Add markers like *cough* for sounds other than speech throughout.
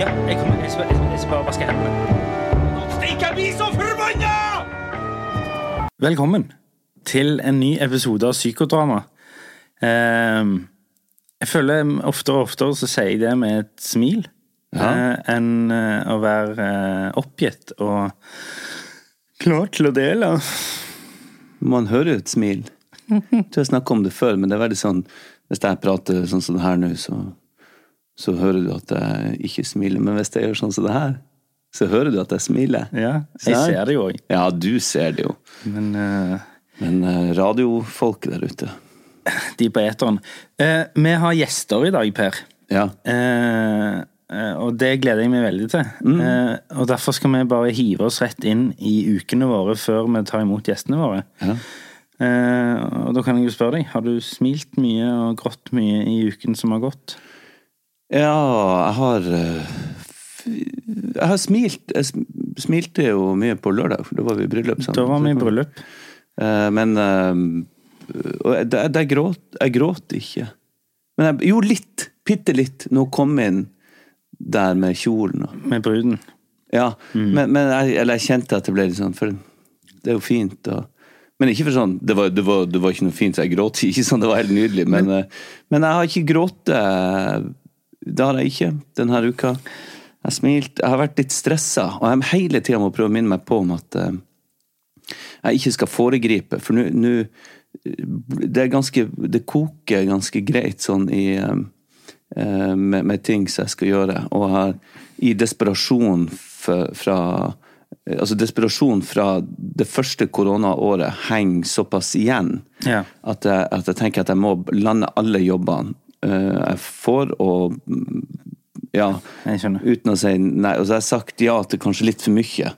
Ja, jeg, kommer, jeg, skal, jeg, skal- bare vaske hendene. Stikk, jeg blir så forbanna! Velkommen til en ny episode av Psykodrama. Ehm, jeg føler oftere og oftere så sier jeg det med et smil, ja. enn eh, å være eh, oppgitt og klar til å dele. Man hører jo et smil. Jeg tror jeg snakket om det før, men det er veldig sånn Hvis jeg prater sånn som det her nå, så, så hører du at jeg ikke smiler. Men hvis jeg gjør sånn som det her, så hører du at jeg smiler. Ja, jeg Sant? ser det jo òg, Ja, du ser det jo. men uh... Men uh, radiofolk der ute de på eteren. Uh, vi har gjester i dag, Per. Ja. Og det gleder jeg meg veldig til. Eh, og derfor skal vi bare hive oss rett inn i ukene våre før vi tar imot gjestene våre. ja. Og da kan jeg jo spørre deg, har du smilt mye og grått mye i uken som har gått? Ja, jeg har eh, Jeg har smilt. Jeg smilte jo mye på lørdag, for da var vi i bryllup sammen. Da var vi i bryllup. Eh, Men eh, og jeg, jeg, gråt, jeg gråt ikke. Men jeg, jo, litt. Bitte litt. Når hun kom inn der med kjolen. Med bruden. Ja, men, men jeg, eller jeg kjente at det ble litt sånn For det er jo fint. Og, men ikke for sånn det var, det, var, det var ikke noe fint, så jeg gråt ikke sånn. Det var helt nydelig. Men, men, men jeg har ikke grått Det har jeg ikke denne uka. Jeg har. Jeg har vært litt stressa, og jeg hele tida må prøve å minne meg på om at eh, jeg ikke skal foregripe. For nå nå- Det Det koker ganske greit sånn i eh, eh, med, med ting som jeg skal gjøre. Og har i desperasjon fra Altså desperasjon fra det første koronaåret henger såpass igjen Ja. at, jeg, at jeg tenker at jeg må lande alle jobbene eh, jeg får, og ja, uten å si nei. Og så har jeg sagt ja til kanskje litt for mye.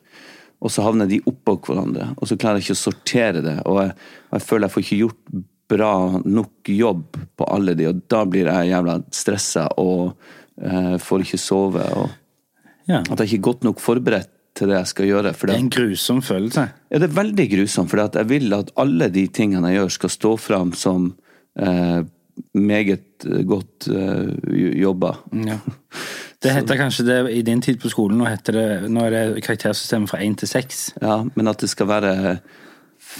Og så havner de oppå hverandre, og så klarer jeg ikke å sortere det. Og jeg, jeg føler jeg får ikke gjort bra nok jobb på alle de, og da blir jeg jævla stressa og eh, får ikke sove. Og Ja. at jeg ikke er godt nok forberedt til det jeg skal gjøre. Det, er en grusom følelse. ja, det er veldig grusom, for jeg vil at alle de tingene jeg gjør, skal stå fram som eh, meget godt uh, jobba. Ja. Det *laughs* heter kanskje det i din tid på skolen, nå, heter det, nå er det karaktersystemet fra én til seks. Ja, men at det skal være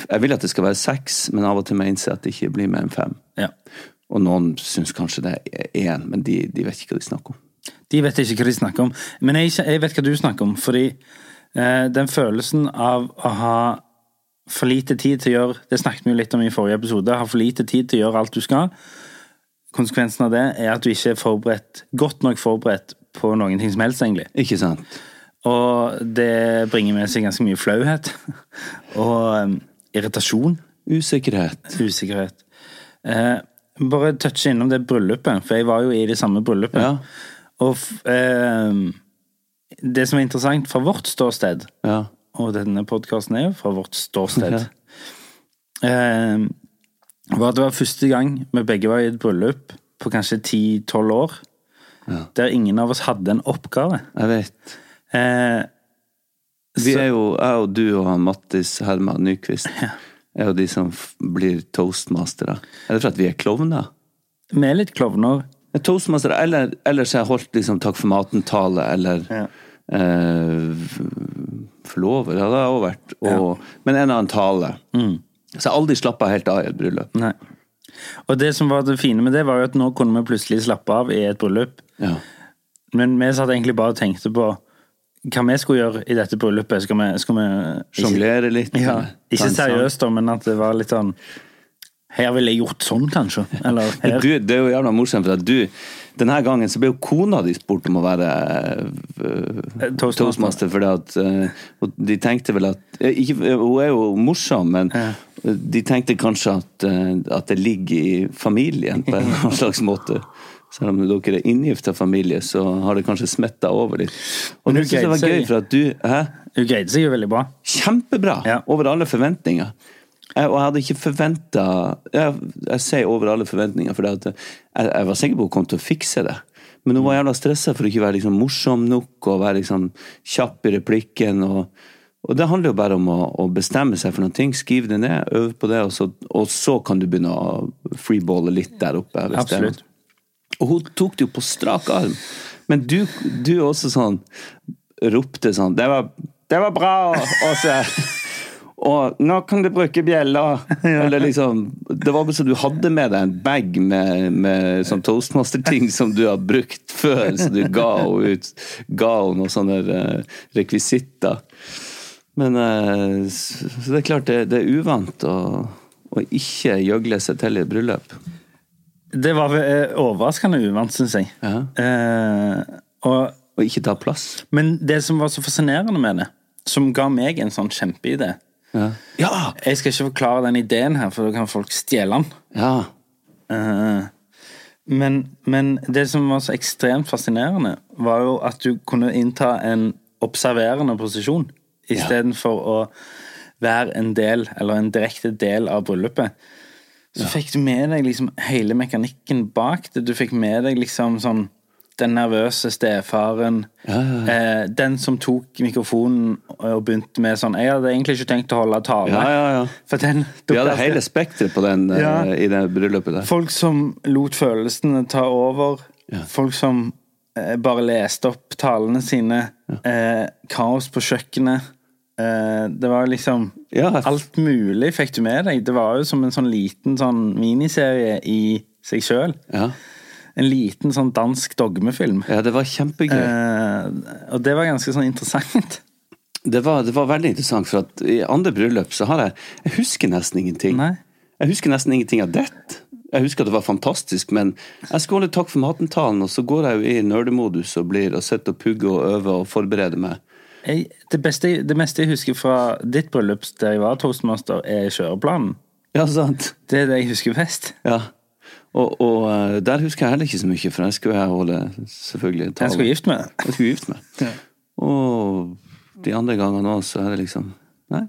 Jeg vil at det skal være seks, men av og til må jeg innse at det ikke blir mer enn fem. Ja. Og noen syns kanskje det er én, men de, de vet ikke hva de snakker om. De vet ikke hva de snakker om. Men jeg, jeg vet hva du snakker om, fordi eh, den følelsen av å ha for lite tid til å gjøre Det snakket vi jo litt om i forrige episode. Ha for lite tid til å gjøre alt du skal. Konsekvensen av det er at du ikke er forberedt, godt nok forberedt på noen ting som helst, egentlig. Ikke sant? Og det bringer med seg ganske mye flauhet. *laughs* Og um, irritasjon. Usikkerhet. Usikkerhet. Eh, bare touche innom det bryllupet, for jeg var jo i det samme bryllupet. Ja. Og eh, det som er interessant fra vårt ståsted, Ja. og denne podkasten er jo fra vårt ståsted, *laughs* Ja. eh, var at det var første gang vi begge var i et bryllup på kanskje 10-12 år, Ja. der ingen av oss hadde en oppgave. Jeg vet. Eh, Vi så- er jo, jeg og du og han Mattis Herman Nyquist er jo de som blir toastmastere. Er det for at vi er klovner? vi er litt klovner. Toastmastere, eller så har jeg holdt liksom takk for maten-tale, eller Ja. eh, forlover, ja, det har jeg også vært. Og, Men en annen tale. Mm. Så jeg aldri slappa helt av i et bryllup. Nei. Og det som var det fine med det, var jo at nå kunne vi plutselig slappe av i et bryllup. Ja. Men vi satt egentlig bare og tenkte på hva vi skulle gjøre i dette bryllupet. Skal vi, skal vi Sjonglere litt. Ja, ikke seriøst, da, men at det var litt sånn Her ville jeg gjort sånn, kanskje. Eller *laughs* her. Du, det er jo jævla morsomt, for at du denne gangen så ble jo kona di spurt om å være uh, Toastmaster. toastmaster, fordi at uh, og De tenkte vel at ikke, Hun er jo morsom, men Ja. de tenkte kanskje at, at det ligger i familien på en slags måte. Selv om dere er inngifta familie, så har det kanskje smitta over litt. Og Men det synes det var gøy, for at du? Hun greide seg jo veldig bra. Kjempebra! Ja. Over alle forventninger. Jeg, og jeg hadde ikke forventa jeg, jeg sier over alle forventninger, for jeg, jeg var sikker på hun kom til å fikse det. Men hun var jævla stressa for å ikke være liksom morsom nok og være liksom kjapp i replikken. Og, og det handler jo bare om å, å bestemme seg for noen ting. Skrive det ned, øve på det, og så, og så kan du begynne å freeballe litt der oppe. Absolutt. Og hun tok det jo på strak arm. Men du, du også sånn ropte sånn Det var, det var bra! Og så og nå kan du bruke bjella! *laughs* Eller liksom Det var så du hadde med deg en bag med, med sånn toastmaster-ting som du har brukt før, så du ga henne ut Ga henne noen sånne eh, rekvisitter. Men eh, så så det er klart, det, det er uvant å, å ikke gjøgle seg til i et bryllup. Det var eh, overraskende uvant, syns jeg. Ja. Eh, og, Og ikke ta plass. men det som var så fascinerende med det, som ga meg en sånn kjempeidé Ja. ja. Jeg skal ikke forklare den ideen her, for da kan folk stjele den. ja. Eh, men, men det som var så ekstremt fascinerende, var jo at du kunne innta en observerende posisjon istedenfor å være en del, eller en direkte del av bryllupet. Så fikk du med deg liksom hele mekanikken bak det. Du fikk med deg liksom sånn den nervøse stefaren. Eh, den som tok mikrofonen og begynte med sånn Jeg hadde egentlig ikke tenkt å holde tale. Ja, ja, ja. For den Vi hadde hele spekteret på den eh, Ja. i det bryllupet der. Folk som lot følelsene ta over. Folk som eh, bare leste opp talene sine. Eh, kaos på kjøkkenet. Eh, det var liksom Ja. Alt mulig fikk du med deg. Det var jo som en sånn liten sånn miniserie i seg sjøl. Ja. En liten sånn dansk dogmefilm. ja, det var kjempegøy. Eh, og det var ganske sånn interessant. Det, var, det var veldig interessant, for at i andre bryllup så har jeg Jeg husker nesten ingenting. Nei. Jeg husker nesten ingenting av det. Jeg husker at det var fantastisk, men jeg holde takk for maten-talen, og så går jeg jo i nerdemodus og blir og sitter og pugger og øver og forbereder meg. Jeg, det, beste, det meste jeg husker fra ditt bryllup der jeg var toastmaster, er kjøreplanen. Ja, sant? Det er det jeg husker best. Ja. Og, og eh, der husker jeg heller ikke så mye, for jeg skulle jeg holde selvfølgelig Jeg skulle gifte meg. Jeg skulle gifte meg. Og de andre gangene òg, så er det liksom Nei.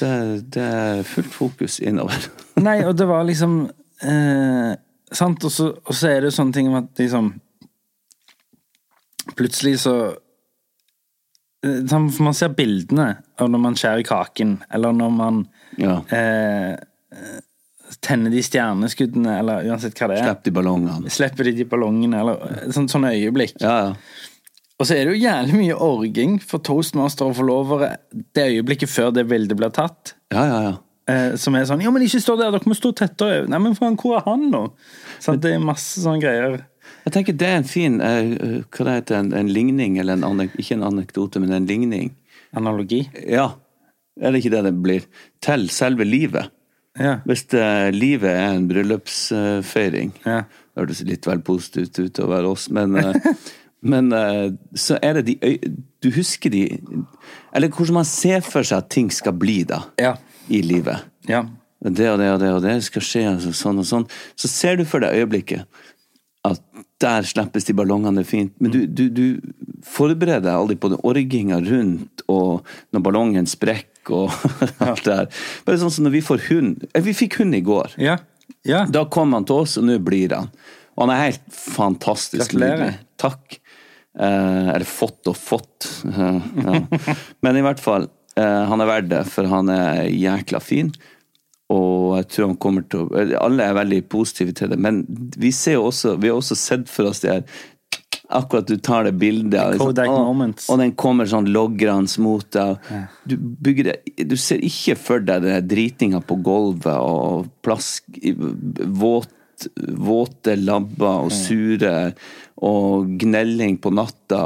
Det, det er fullt fokus innover. *laughs* Nei, og det var liksom eh, Sant, og så, og så er det jo sånne ting om at liksom Plutselig så eh, Man ser bildene av når man skjærer kaken, eller når man Ja. eh, eh, tenner de stjerneskuddene, eller uansett hva det er. Slipper de ballongene. Slipper de de ballongene, eller eh, sånn, sånne øyeblikk. Ja, ja. Og så er det jo jævlig mye orging for toastmaster og forlovere det øyeblikket før det bildet blir tatt. Ja, ja, ja. Eh, som er sånn Ja, men ikke stå der, dere må stå tettere. Nei, men faen, hvor er han nå? Sånn, det er masse sånne greier. Jeg tenker det er en fin eh, Hva det heter en, en ligning, eller en ikke en anekdote, men en ligning. Analogi. Ja. Er det ikke det det blir? Til selve livet. Ja. Hvis eh, livet er en bryllupsfeiring Ja. Det hørtes litt vel positivt ut å være oss, men, eh, *laughs* men eh, så er det de. Du husker de Eller hvordan man ser for seg at ting skal bli, da. Ja. I livet. ja. Det og det og det og det skal skje, altså, sånn og sånn. Så ser du for deg øyeblikket der slippes de ballongene fint, men du, du, du forbereder deg aldri på den orginga rundt, og når ballongen sprekker og *laughs* alt det der. Bare sånn som når vi får hund. Eh, Vi fikk hund i går. Ja. ja. Da kom han til oss, og nå blir han. Og han er helt fantastisk nydelig. Takk. Eh, eller fått og fått. Eh, ja. *laughs* Men i hvert fall, eh, han er verdt det, for han er jækla fin. Og jeg tror han kommer til å Alle er veldig positive til det, men vi også Vi har også sett for oss det her Akkurat du tar det bildet liksom, og- Og den kommer sånn logrende mot deg. Du, bygger det, du ser ikke for deg den dritinga på gulvet og plask våt, våte labber og sure og gnelling på natta.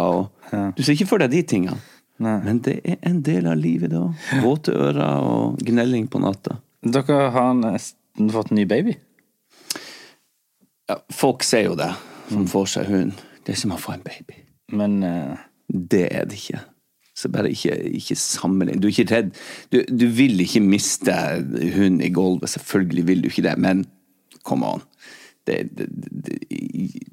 Du ser ikke for deg de tingene. Nei. Men det er en del av livet, da. Våte ører og gnelling på natta. Dere har nesten fått en ny baby. Ja, folk ser jo det, som får seg hund. Det er som å få en baby. Men uh... Det er det ikke. Så bare ikke, ikke sammenlign. Du er ikke redd. Du, du vil ikke miste hunden i gulvet. Selvfølgelig vil du ikke det, men come on. det, det, det,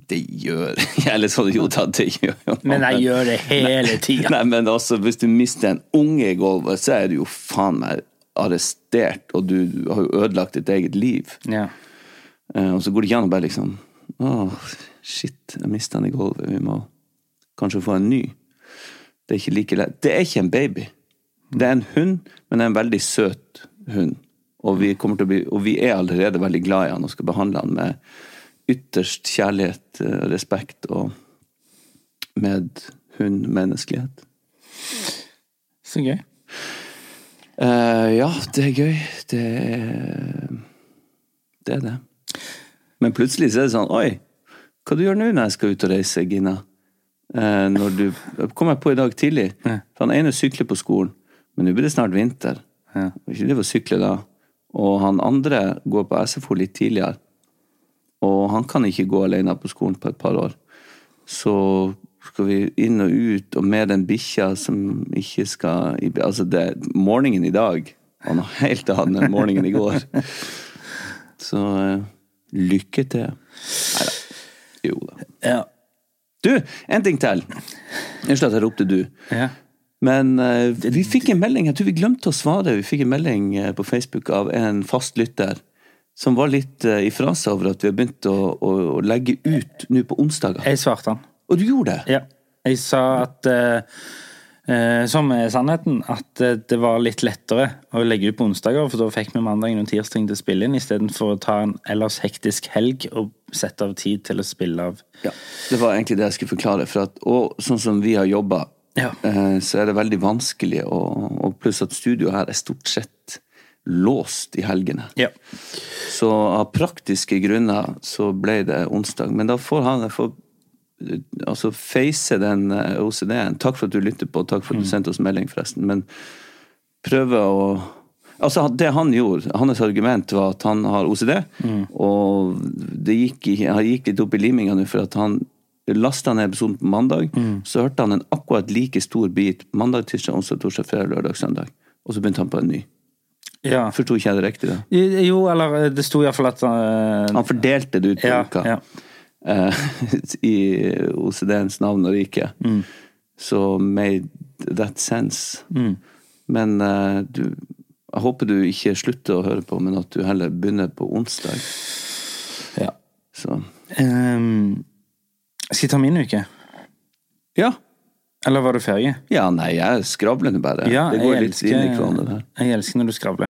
det gjør *laughs* Eller sånn, jo da, det gjør jo Men jeg gjør det hele tida. Nei, men altså, hvis du mister en unge i gulvet, så er du jo faen meg arrestert, og du, har jo ødelagt ditt eget liv. Ja. Uh, og så går det ikke an å bare liksom Å, shit, jeg mista den i gulvet. Vi må kanskje få en ny. Det er ikke like lett. Det er ikke en baby. Det er en hund, men det er en veldig søt hund. Og vi, bli, og vi er allerede veldig glad i han og skal behandle han med ytterst kjærlighet, eh, respekt og medhund-menneskelighet. Så gøy. Eh, ja, det er gøy. Det er det. Er det. Men plutselig så er det sånn Oi, hva du gjør nå når jeg skal ut og reise, Gina? Uh, når du kom jeg på i dag tidlig. Ja. For han ene sykler på skolen, men nå blir det snart vinter. Ja. Ikke drive og sykle da. Og han andre går på SFO litt tidligere. Og han kan ikke gå alene på skolen på et par år. Så skal vi inn og ut, og med den bikkja som ikke skal Altså, det morgenen i dag var noe helt annet enn morgenen i går. *laughs* Så uh, lykke til. Nei da. Jo da. Ja. Du, en ting til. Unnskyld at jeg ropte du. ja. Men uh, vi fikk en melding, jeg tror vi glemte å svare, vi fikk en melding eh, på Facebook av en fast lytter som var litt uh, ifra seg over at vi har begynt å, å, å legge ut nå på onsdager. Jeg svarte han. Og du gjorde det? Ja. Jeg sa at eh, eh, Som er sannheten, at eh, det var litt lettere å legge ut på onsdager, for da fikk vi mandagen og tirsdagen til å spille inn, istedenfor å ta en ellers hektisk helg og sette av tid til å spille av. Ja. Det var egentlig det jeg skulle forklare. For at, og sånn som vi har jobba, Ja. eh, så er det veldig vanskelig, og, og pluss at studioet her er stort sett låst i helgene. Ja. Så av praktiske grunner så ble det onsdag. Men da får han får, altså face den eh, OCD-en. Takk for at du lytter på, takk for at du sendte oss melding, forresten. Men prøve å Altså, det han gjorde, hans argument var at han har OCD, og det gikk, han gikk litt opp i liminga nå, for at han lasta ned episoden på mandag, så hørte han en akkurat like stor bit mandag, tirsdag, onsdag, torsdag, fredag, lørdag, søndag. Og så begynte han på en ny. ja. Forsto ikke jeg det riktig? da? Jo, eller eh, det sto iallfall at uh, Han fordelte det ut på ja, uka. ja. Eh, *laughs* i OCD-ens navn og rike. Så made that sense. Men eh, du Jeg håper du ikke slutter å høre på, men at du heller begynner på onsdag. ja. Så Ehm, skal jeg ta min uke? Ja. Eller var du ferdig? Ja, nei, jeg skravler nå bare. Ja, det går litt inn i elsker, der. jeg elsker når du skravler.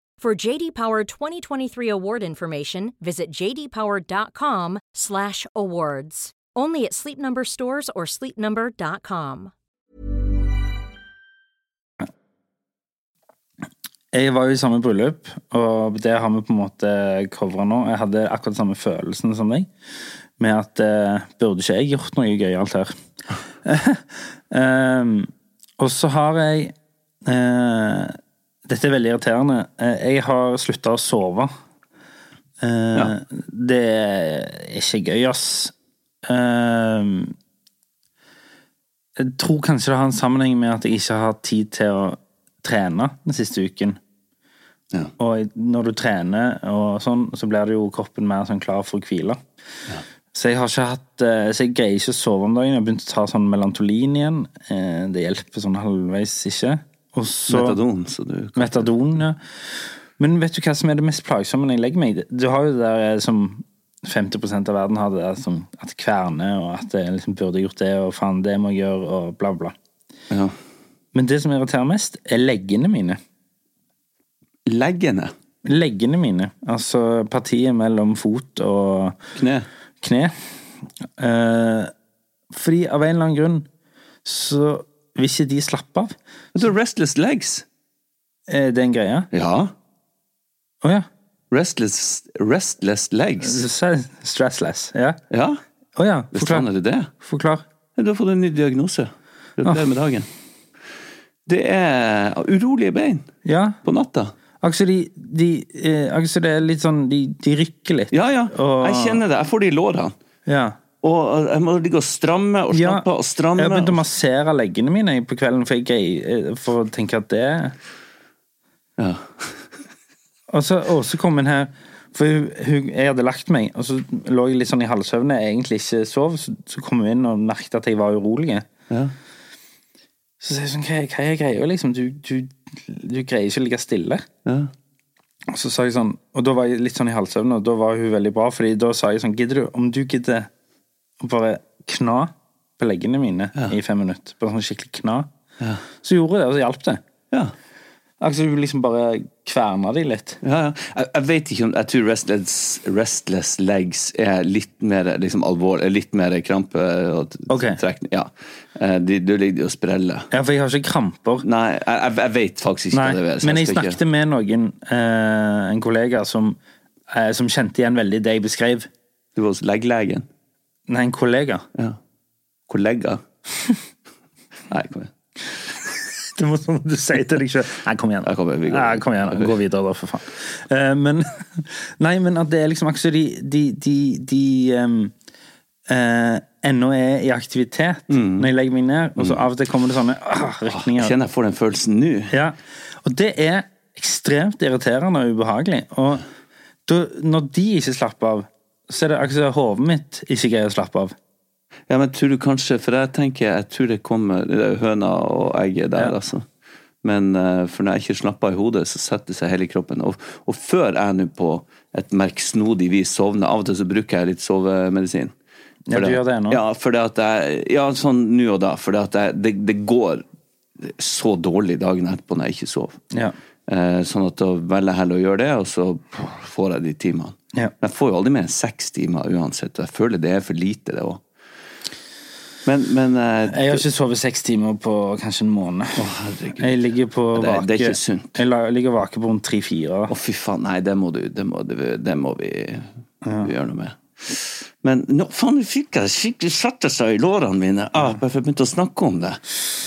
For JD Power 2023 award information, visit jdpower.com/awards. Only at Sleep Number stores or sleepnumber.com. Jeg var jo i samme bryllup, og det har vi på en måte covra nå. Jeg hadde akkurat samme følelsen som deg, med at eh, burde ikke jeg gjort noe gøyalt her? um, *laughs* og så har jeg eh, Dette er veldig irriterende. Eh, jeg har slutta å sove. Ja. Det er ikke gøy, ass. Eh, jeg tror kanskje det har en sammenheng med at jeg ikke har hatt tid til å trene den siste uken. Ja. Og når du trener og sånn, så blir det jo kroppen mer sånn klar for å hvile. Så jeg har ikke hatt eh, Så jeg greier ikke å sove om dagen. Jeg har begynt å ta sånn Melantolin igjen. Eh, Det hjelper sånn halvveis ikke. Og så Metadon, så du kan Metadon, ja. Men vet du hva som er det mest plagsomme når jeg legger meg? Du har jo det der eh, som 50% av verden har det der som at kverner, og at jeg liksom burde gjort det, og faen, det må jeg gjøre, og bla, bla. Ja. Men det som irriterer mest, er leggene mine. Leggene. Leggene mine. Altså partiet mellom fot og Kne. kne. Eh, fordi av en eller annen grunn så vil ikke de slappe av. Men Du restless legs. Er det en greie? Ja. Å ja. Restless, restless legs. Stressless. Ja. Ja, Å ja. hvis Forklar. er det? Forklar. Du har fått en ny diagnose. Gratulerer med dagen. Det er urolige bein Ja. på natta. Akkurat de, de eh, akkurat som det er litt sånn De, de rykker litt. Ja, ja. Og- Jeg kjenner det. Jeg får det i lårene. Ja. Og jeg må ligge og stramme og slappe ja, og stramme. Jeg har begynt å massere leggene mine på kvelden for, jeg for å tenke at det Ja. *laughs* Og så så kom hun her, for hun, hun, jeg hadde lagt meg, og så lå jeg litt sånn i halvsøvne, jeg egentlig ikke sov, så, så kom hun inn og merket at jeg var urolig. Ja. Så sier jeg sånn, hva, hva er greia, liksom? Du, du, du greier ikke å ligge stille. Ja. Og så sa jeg sånn, og da var jeg litt sånn i halvsøvne, og da var hun veldig bra, fordi da sa jeg sånn, gidder du, om du gidder å bare kna på leggene mine i fem minutter, bare sånn skikkelig kna, så gjorde jeg det, og så hjalp det. Ja. Altså, du liksom bare kverna de litt. Ja, ja. Jeg, jeg vet ikke om Jeg tror restless, restless legs er litt mer liksom alvorlig Litt mer krampe og okay. Ok. trekning. Ja. Eh, De, du ligger og spreller. Ja, for jeg har ikke kramper. Nei, jeg, jeg, jeg vet faktisk ikke Nei, hva det er. men jeg snakket ikke- med noen, eh, en kollega, som, eh, som kjente igjen veldig det jeg beskrev. Du var hos leggelegen? Nei, en kollega. Ja. Kollega? *laughs* Nei, kom igjen. *laughs* Det må sånn du sier til deg sjøl. Nei, kom igjen. Kom igjen. Ja, kom igjen, Gå videre, da, for faen. Eh, men *laughs* Nei, men at det er liksom akkurat de, de, de, de um, uh, ennå er i aktivitet når jeg legger meg ned, og så av og til kommer det sånne uh, rykninger. kjenner jeg får den følelsen nå. Ja, og det er ekstremt irriterende og ubehagelig. Og da, når de ikke slapper av, så er det akkurat som hodet mitt ikke greier å slappe av. Ja, men tror du kanskje For jeg tenker, jeg tror det kommer det er høna og egget der, Ja. altså. Men eh, for når jeg ikke slapper av i hodet, så setter seg hele kroppen. Og, og før jeg nå på et merksnodig vis sovner, av og til så bruker jeg litt sovemedisin. Ja, du gjør det nå? Ja, for det at jeg, ja, sånn nå og da. For det det, det går så dårlig dagen etterpå når jeg ikke sover. Ja. Eh, sånn at da velger jeg heller å gjøre det, og så får jeg de timene. Ja. Men jeg får jo aldri mer enn seks timer uansett, og jeg føler det er for lite, det òg. Men, men uh, Jeg har ikke sovet seks timer på kanskje en måned. Å, jeg ligger på Det vake det er ikke sunt. Jeg ligger vake på rundt tre-fire. Å, fy faen. Nei, det må du Det må, det, det må vi, vi gjøre noe med. Men nå faen, jeg fikk jeg skikkelig satte seg i lårene mine ah, bare for jeg begynte å snakke om det.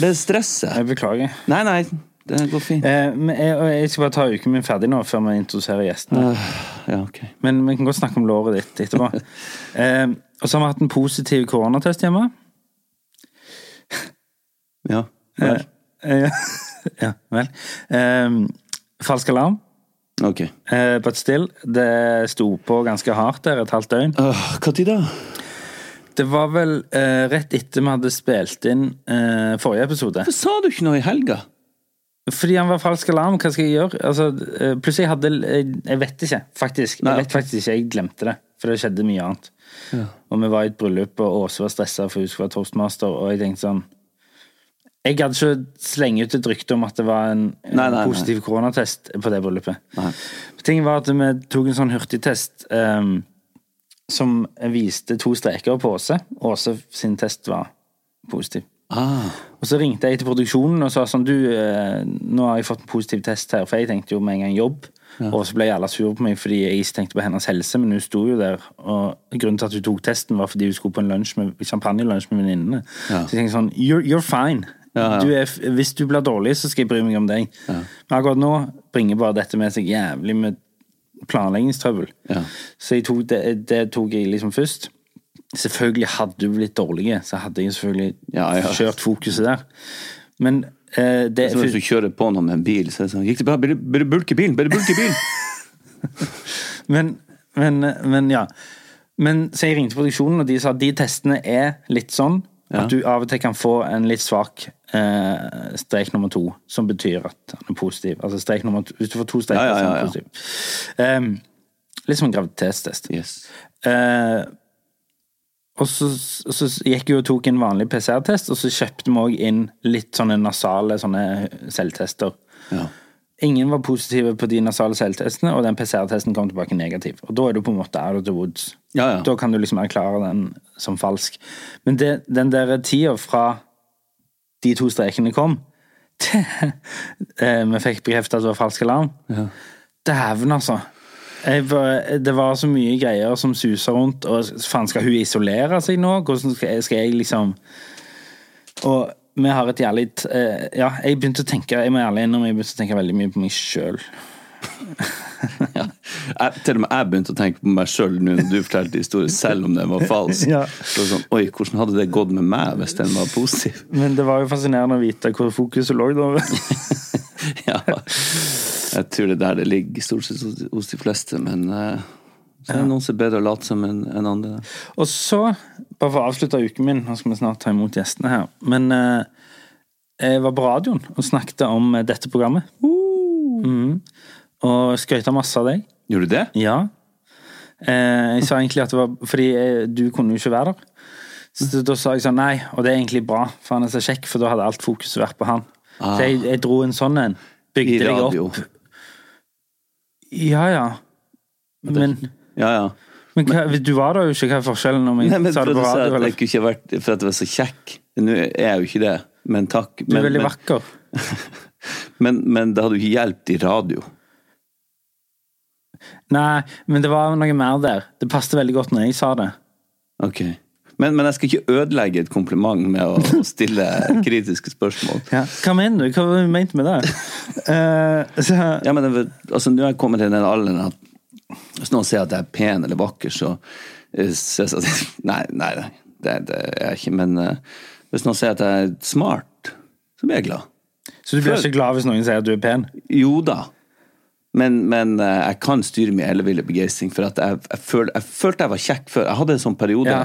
Det er stresset. Jeg beklager. Nei, nei, det går fint. Eh, men jeg, jeg skal bare ta uken min ferdig nå, før vi introduserer gjestene. Ja, okay. Men vi kan godt snakke om låret ditt etterpå. *laughs* eh, og så har vi hatt en positiv koronatest hjemme. Ja. Vel. Eh, ja, *laughs* vel. Eh, falsk alarm. Ok. Eh, but still, det sto på ganske hardt der et halvt døgn. Når da? Det var vel eh, rett etter vi hadde spilt inn eh, forrige episode. Hvorfor sa du ikke noe i helga? Fordi han var falsk alarm, hva skal jeg gjøre? Altså, eh, plutselig hadde jeg, jeg vet ikke, faktisk. Jeg vet faktisk ikke, jeg glemte det. For det skjedde mye annet. Og vi var i et bryllup, og Åse var stressa for hun skulle være toastmaster, og jeg tenkte sånn Jeg gadd ikke slenge ut et rykte om at det var en, en Nei, nei, nei. positiv koronatest på det bryllupet. Ting Tingen var at vi tok en sånn hurtigtest um, som viste to streker på Åse. Åse sin test var positiv. Ah, Og så ringte jeg til produksjonen og sa sånn Du, eh, nå har jeg fått en positiv test her, for jeg tenkte jo med en gang jobb. Og så ble alle sure på meg fordi jeg ikke tenkte på hennes helse, men hun sto jo der. Og grunnen til at hun tok testen, var fordi hun skulle på en lunsj med, champagnelunsj med venninnene. Så jeg tenkte sånn You're, you're fine. Ja, ja. Du er, hvis du blir dårlig, så skal jeg bry meg om deg. Men akkurat nå bringer bare dette med seg jævlig med planleggingstrøbbel. Ja. Så tok det, det tok jeg liksom først. Selvfølgelig hadde du blitt dårlig, så hadde jeg selvfølgelig Ja, ja. kjørt fokuset der. Men eh, det som hvis du kjører på noen med en bil, så er det sånn Gikk det bra? Bør du bulke bilen! Bare bulke bilen! *laughs* men, men, men ja. Men så jeg ringte produksjonen, og de sa at de testene er litt sånn Ja. at du av og til kan få en litt svak eh, strek nummer to, som betyr at han er positiv. Altså strek nummer to, Hvis du får to streker, Ja, ja, så er han positiv. Ehm, litt som en graviditetstest. Yes. Eh, og så, så gikk jeg og tok en vanlig PCR-test, og så kjøpte vi òg inn litt sånne nasale sånne selvtester. Ja. Ingen var positive på de nasale selvtestene, og den PCR-testen kom tilbake negativ. Og da er du på en måte out of the woods. Ja, ja. Da kan du liksom erklære den som falsk. Men det, den der tida fra de to strekene kom, *laughs* til eh, vi fikk bekreftet at det var falsk alarm, dæven altså. Var, det var så mye greier som suser rundt, og faen, skal hun isolere seg nå? Hvordan skal jeg, skal jeg liksom Og vi har et jævlig eh, Ja, jeg begynte å tenke Jeg må ærlig innrømme, jeg begynte å tenke veldig mye på meg sjøl. *laughs* Ja. Jeg, til og med jeg begynte å tenke på meg sjøl nå når du fortalte historien, selv om den var falsk. Ja. Så sånn, Oi, hvordan hadde det gått med meg hvis den var positiv? Men det var jo fascinerende å vite hvor fokuset lå. da. *laughs* Ja. Jeg tror det er der det ligger stort sett hos- de fleste, men uh, så er det noen som er bedre å late som enn en andre. Og så, bare for å avslutte uken min, nå skal vi snart ta imot gjestene her, men uh, jeg var på radioen og snakket om eh, dette programmet. Mhm. Og skrøyta masse av deg. Gjorde du det? Ja. Eh, jeg sa egentlig at det var fordi eh, du kunne jo ikke være der. Så da sa jeg sånn nei, og det er egentlig bra, for han er så kjekk, for da hadde alt fokuset vært på han. Så jeg, jeg dro en sånn en. Bygde deg opp. Ja, ja. Men, Ja, ja. men hva, du var da jo ikke. Hva er forskjellen om jeg Nei, men sa det på radio? eller? jeg ikke vært For at jeg var så kjekk. Nå er jeg jo ikke det, men takk. Du er veldig men, vakker. *laughs* men, men det hadde jo ikke hjulpet i radio. Nei, men det var noe mer der. Det passet veldig godt når jeg sa det. Ok. Men, men jeg skal ikke ødelegge et kompliment med å *laughs* stille kritiske spørsmål. Hva mener du? Hva mente du med det? uh, *laughs* så, Ja, men det, altså, Nå er jeg kommet til den alderen at hvis noen sier at jeg er pen eller vakker, så, syns jeg at *laughs* Nei, nei, nei det, det er jeg ikke. Men uh, hvis noen sier at jeg er smart, så blir jeg glad. så du blir ikke glad hvis noen sier at du er pen? Jo da. Men, men eh, jeg kan styre min elleville begeistring, for at jeg, jeg, føl, jeg følte jeg var kjekk før. Jeg hadde en sånn periode Ja.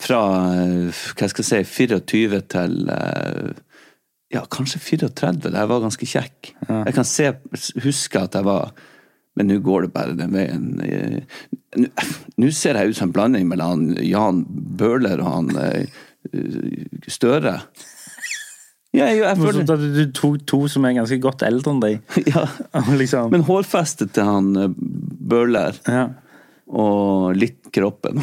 fra eh, hva skal jeg si, 24 til eh, ja, kanskje 34, da jeg var ganske kjekk. Jeg kan se, huske at jeg var Men nå går det bare den veien. Nå ser jeg ut som en blanding mellom han Jan Bøhler og han Støre. Ja, jeg, jeg føler at du tok to som er ganske godt eldre enn deg. *laughs* ja. *laughs* Liksom, Men hårfestet til han eh, Bøhler ja. og litt kroppen.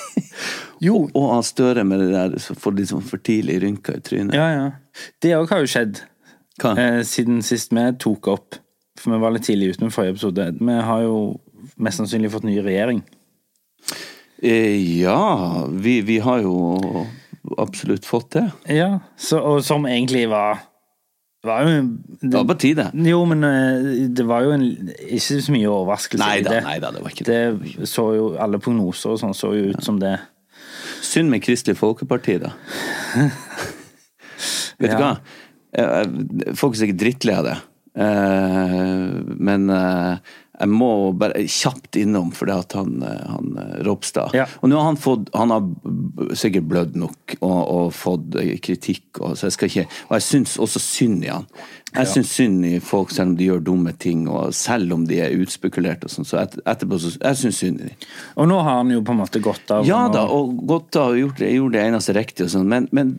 *laughs* jo. Og han Støre med det der som får sånn for tidlig rynker i trynet. ja, ja. Det òg har jo skjedd eh, siden sist vi tok opp. For vi var litt tidlig ute med forrige episode. Vi har jo mest sannsynlig fått ny regjering. Eh, ja, vi, vi har jo absolutt fått det. Ja, så, og som egentlig var var jo Det var på tide. Jo, men eh, det var jo en, ikke så mye overraskelse Nei i det. nei da, det var ikke det. Det så jo Alle prognoser og sånn så jo ut som det. Synd med Kristelig Folkeparti, da. *laughs* Vet du hva? Eh, Folk er sikkert drittlei av det. Eh, Men eh, jeg må bare kjapt innom for det at han, eh, han eh, Ropstad Ja. Og nå har han fått Han har sikkert blødd nok og, og fått eh, kritikk, og, så jeg skal ikke Og jeg syns også synd i han. Jeg syns synd i folk selv om de gjør dumme ting, og selv om de er utspekulert og sånn. Så et, etterpå så Jeg syns synd i dem. Og nå har han jo på en måte gått av. Ja da, og gått av og gjort, det- gjorde det eneste riktige og sånn, men, men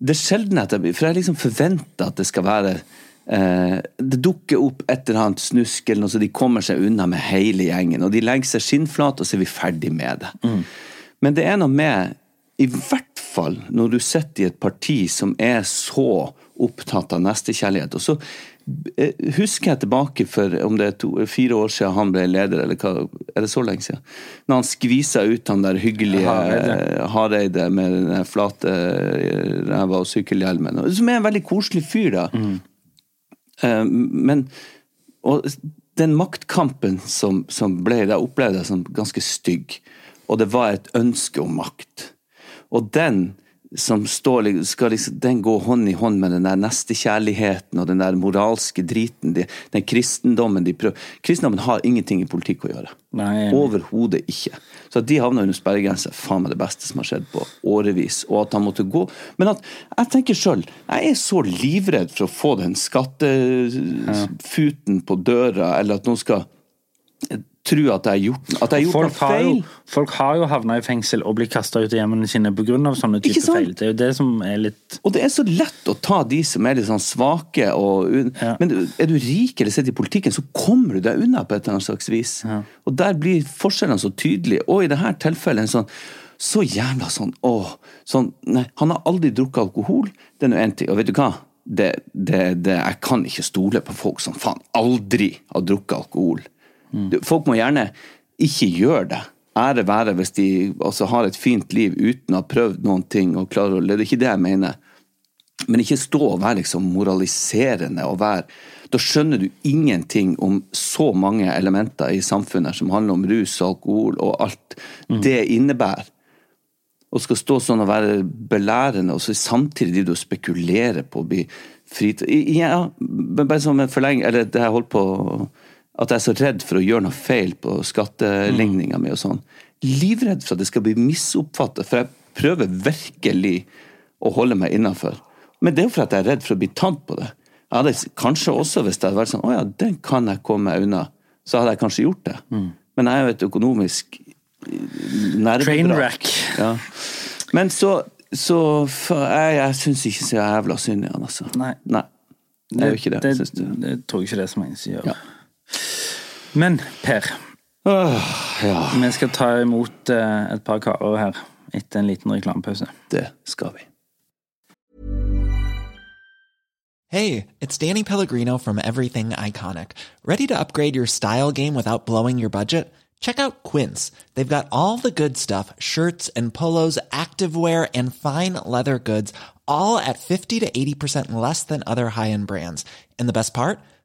det er sjelden at jeg For jeg liksom forventer at det skal være Det dukker opp et eller annet snusk eller noe, så de kommer seg unna med hele gjengen. Og de legger seg skinnflat, og så er vi ferdig med det. Men det er noe med i hvert fall når du sitter i et parti som er så opptatt av nestekjærlighet. Og så eh, husker jeg tilbake for om det er to, fire år siden han ble leder, eller hva, er det så lenge siden? Når han skvisa ut han der hyggelige Hareide. eh, Hareide med den flate eh, ræva og sykkelhjelmen. Som er en veldig koselig fyr, da. Eh, Men og den maktkampen som, som ble der, opplevde som ganske stygg. Og det var et ønske om makt. Og den som står, skal liksom, den gå hånd i hånd med den der nestekjærligheten og den der moralske driten, de, den kristendommen de prøver Kristendommen har ingenting i politikk å gjøre. Overhodet ikke. Så at de havna under sperregrensa, faen meg det beste som har skjedd på årevis. Og at han måtte gå. Men at jeg tenker sjøl, jeg er så livredd for å få den skattefuten på døra, eller at noen skal tro at jeg har gjort, at jeg har gjort Folk noe har, feil. jo, folk har jo havna i fengsel og blitt kasta ut av hjemmene sine pga. sånne Ikke type sant? feil. Det er jo det som er litt Og det er så lett å ta de som er litt sånn svake og Ja. Men er du rik eller sitter i politikken, så kommer du deg unna på et eller annet slags vis. Og der blir forskjellene så tydelige. Og i dette tilfellet en sånn så jævla sånn åh, sånn, nei, Han har aldri drukket alkohol, det er nå én ting. Og vet du hva? Det, det, det, jeg kan ikke stole på folk som faen aldri har drukket alkohol. Du, Folk må gjerne ikke gjøre det. Ære være hvis de altså, har et fint liv uten å ha prøvd noen ting og klarer å Det er ikke det jeg mener. Men ikke stå og være liksom moraliserende og være Da skjønner du ingenting om så mange elementer i samfunnet som handler om rus og alkohol og alt det innebærer. Og skal stå sånn og være belærende, og så samtidig du spekulerer på å bli fritatt Ja, bare som en forleng... Eller det jeg holdt på At jeg er så redd for å gjøre noe feil på skatteligninga mi og sånn. Livredd for at det skal bli misoppfattet, for jeg prøver virkelig å holde meg innafor. Men det er jo for at jeg er redd for å bli tatt på det. Jeg hadde kanskje også, hvis det hadde vært sånn å ja, den kan jeg komme meg unna, så hadde jeg kanskje gjort det. Men jeg er jo et økonomisk nervevrak. Trainwreck. Ja. Men så, så jeg, jeg syns ikke så jævla synd i han, altså. Nei. Nei. Jeg gjør ikke det, det, det, det tror jeg ikke det er så mange som gjør. Ja. Men Per, Åh, ja, vi skal ta imot eh, et par karer her etter en liten reklamepause. det skal vi. Hey, it's Danny Pellegrino from Everything Iconic. Ready to upgrade your style game without blowing your budget? Check out Quince. They've got all the good stuff shirts and polos, activewear, and fine leather goods, all at 50 to 80% less than other high end brands. And the best part?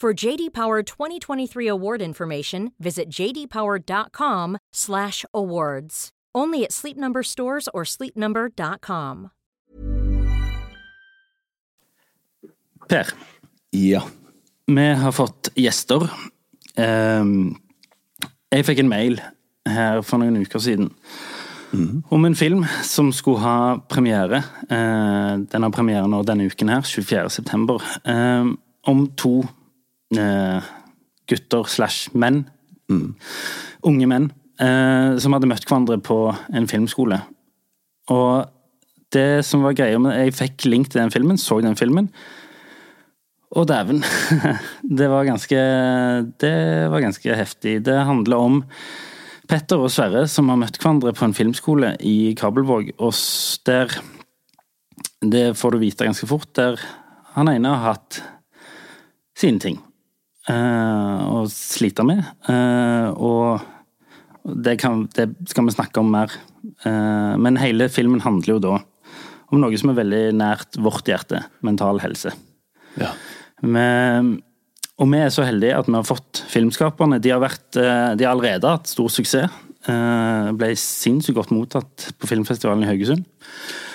For JD Power 2023 award information, visit jdpower.com/awards. Only at Sleep Number stores or sleepnumber.com. Per, Ja. vi har fått gjester. Um, jeg fikk en mail her for noen uker siden om en film som skulle ha premiere. Eh, den har premiere nå denne uken her, 24. september. Ehm, om to eh, gutter slash menn, unge menn, eh, som hadde møtt hverandre på en filmskole. Og det som var greia med Jeg fikk link til den filmen, så den filmen. Og dæven. *laughs* Det var ganske Det var ganske heftig. Det handler om Petter og Sverre som har møtt hverandre på en filmskole i Kabelvåg, og der det får du vite ganske fort, der han ene har hatt sine ting eh, å slite med. Eh, og det, kan, det skal vi snakke om mer. Eh, men hele filmen handler jo da om noe som er veldig nært vårt hjerte. Mental helse. Ja. Men, og vi er så heldige at vi har fått filmskaperne. De har, vært, de har allerede hatt stor suksess. Ble sinnssykt godt mottatt på filmfestivalen i Haugesund.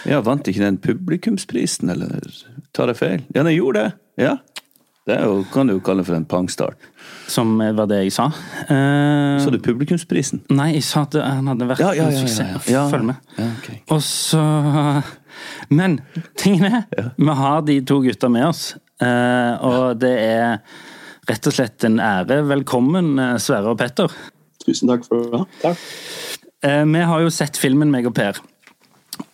Ja, Vant ikke den publikumsprisen, eller tar jeg feil? Ja, den gjorde det! Ja. Det er jo, kan du jo kalle for en pangstart. Som var det jeg sa. Uh, Så du publikumsprisen? Nei, jeg sa at han hadde vært Ja, ja, en ja, ja, suksess. ja. Følg med. Ja, ok. Og så Men tingen er, vi har de to gutta med oss. uh, og det er rett og slett en ære. Velkommen, eh, Sverre og Petter. Tusen takk for det. Takk. Uh, vi har jo sett filmen, meg og Per.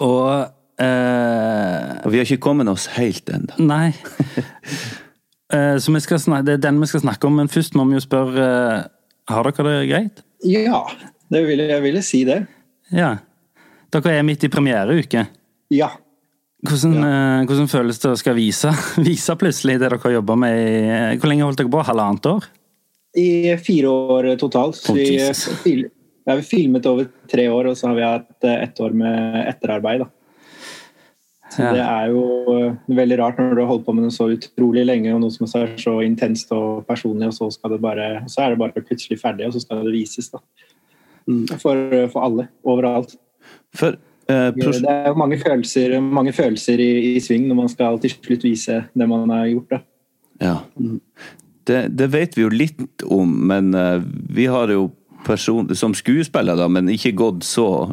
Og eh, Og vi har ikke kommet oss helt ennå. Nei. *laughs* Eh, så vi skal snakke, det er den vi skal snakke om, men først må vi jo spørre eh, Har dere det greit? Ja, det vil jeg, jeg ville si det. Ja. Dere er midt i premiereuke. Ja. Hvordan, ja. hvordan føles det å skal vise, *laughs* vise plutselig det dere har jobba med i eh, Hvor lenge holdt dere på? Halvannet år? I fire år totalt. Så vi, oh, vi har filmet over tre år, og så har vi hatt eh, ett år med etterarbeid. Da. Så Ja. det er jo eh, veldig rart når du har holdt på med noe så utrolig lenge, og noe som er så intenst og personlig, og så, skal det bare, så er det bare plutselig ferdig, og så skal det vises. Da. For, for alle. Overalt. For uh, Det er jo mange følelser, mange følelser i, i sving når man skal til slutt vise det man har gjort. Da. Ja. Det, det vet vi jo litt om, men uh, vi har jo person, som skuespiller, da, men ikke gått så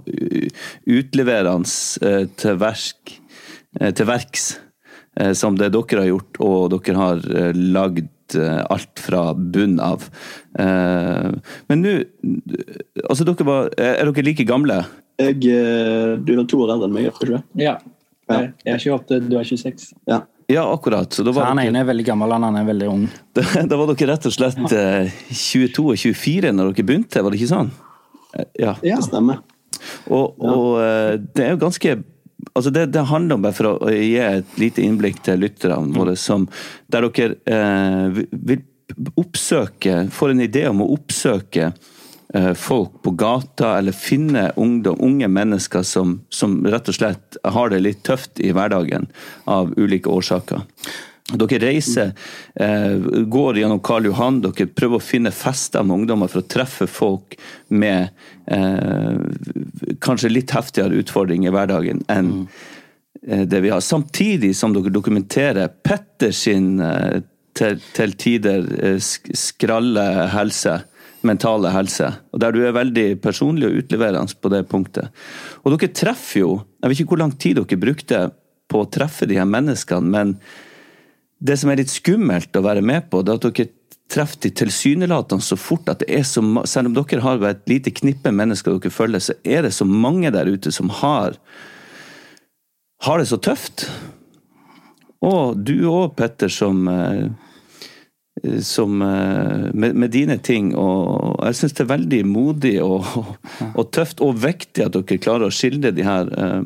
utleverende eh, til, verk, eh, til verks eh, som det dere har gjort, og dere har uh, lagd eh, alt fra bunn av. Eh, men nå Altså, dere var Er dere like gamle? Jeg, eh, du er to år eldre enn meg, er du? Ja. Jeg jeg er 28, du er 26. Ja. Ja, akkurat. Så da Så var han ene er veldig gammel, han andre er veldig ung. *laughs* da, da var dere rett og slett eh, 22 og 24 når dere begynte, var det ikke sånn? Ja, Ja. det stemmer. Og, og eh, det er jo ganske Altså det, det handler om, bare for å gi et lite innblikk til lytterne våre, som, der dere eh, vil oppsøke Får en idé om å oppsøke eh, folk på gata, eller finne ungdom, unge mennesker som, som rett og slett har det litt tøft i hverdagen av ulike årsaker. Dere reiser, eh, går gjennom Karl Johan, dere prøver å finne fester med ungdommer for å treffe folk med eh, kanskje litt heftigere utfordringer i hverdagen enn eh, det vi har. Samtidig som dere dokumenterer Petter sin eh, til, til tider skralle helse, mentale helse. Og Der du er veldig personlig og utleverende på det punktet. Og dere treffer jo Jeg vet ikke hvor lang tid dere brukte på å treffe de her menneskene, men det som er litt skummelt å være med på, det er at dere treffer de tilsynelatende så fort at det er så Selv om dere har et lite knippe mennesker dere følger, så er det så mange der ute som har har det så tøft. Og du òg, Petter, som eh, som eh, med, med dine ting. Og jeg syns det er veldig modig og, og tøft og viktig at dere klarer å skildre de her eh,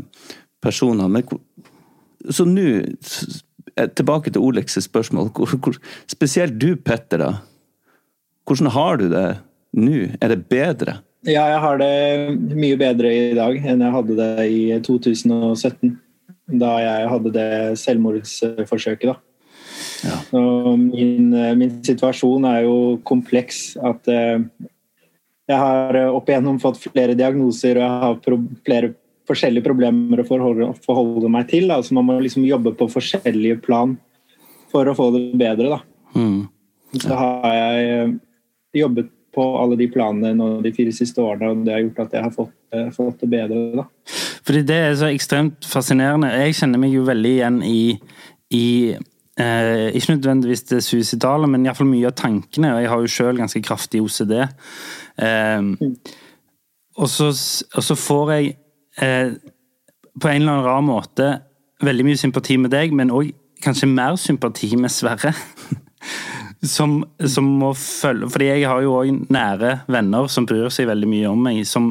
personene. Men, så nå Tilbake til Olex' spørsmål. *laughs* Hvor, hvor, spesielt du, Petter. da. Hvordan har du det nå? Er det bedre? Ja, jeg har det mye bedre i dag enn jeg hadde det i 2017. Da jeg hadde det selvmordsforsøket, da. Ja. min, min situasjon er jo kompleks. At eh, jeg har eh, opp igjennom fått flere diagnoser og jeg har pro flere forskjellige problemer å forholde, forholde meg til. Da. Så man må liksom jobbe på forskjellige plan for å få det bedre. Da. Så har jeg eh, jobbet på alle de planene nå de fire siste årene, og det har gjort at jeg har fått, eh, fått det bedre. Da. Fordi det er så ekstremt fascinerende. Jeg kjenner meg jo veldig igjen i, i eh, Ikke nødvendigvis det suicidale, men iallfall mye av tankene. Og jeg har jo sjøl ganske kraftig OCD. Eh, og, så, og så får jeg eh, på en eller annen rar måte veldig mye sympati med deg, men òg kanskje mer sympati med Sverre. *laughs* Som, som må følge Fordi jeg har jo òg nære venner som bryr seg veldig mye om meg, som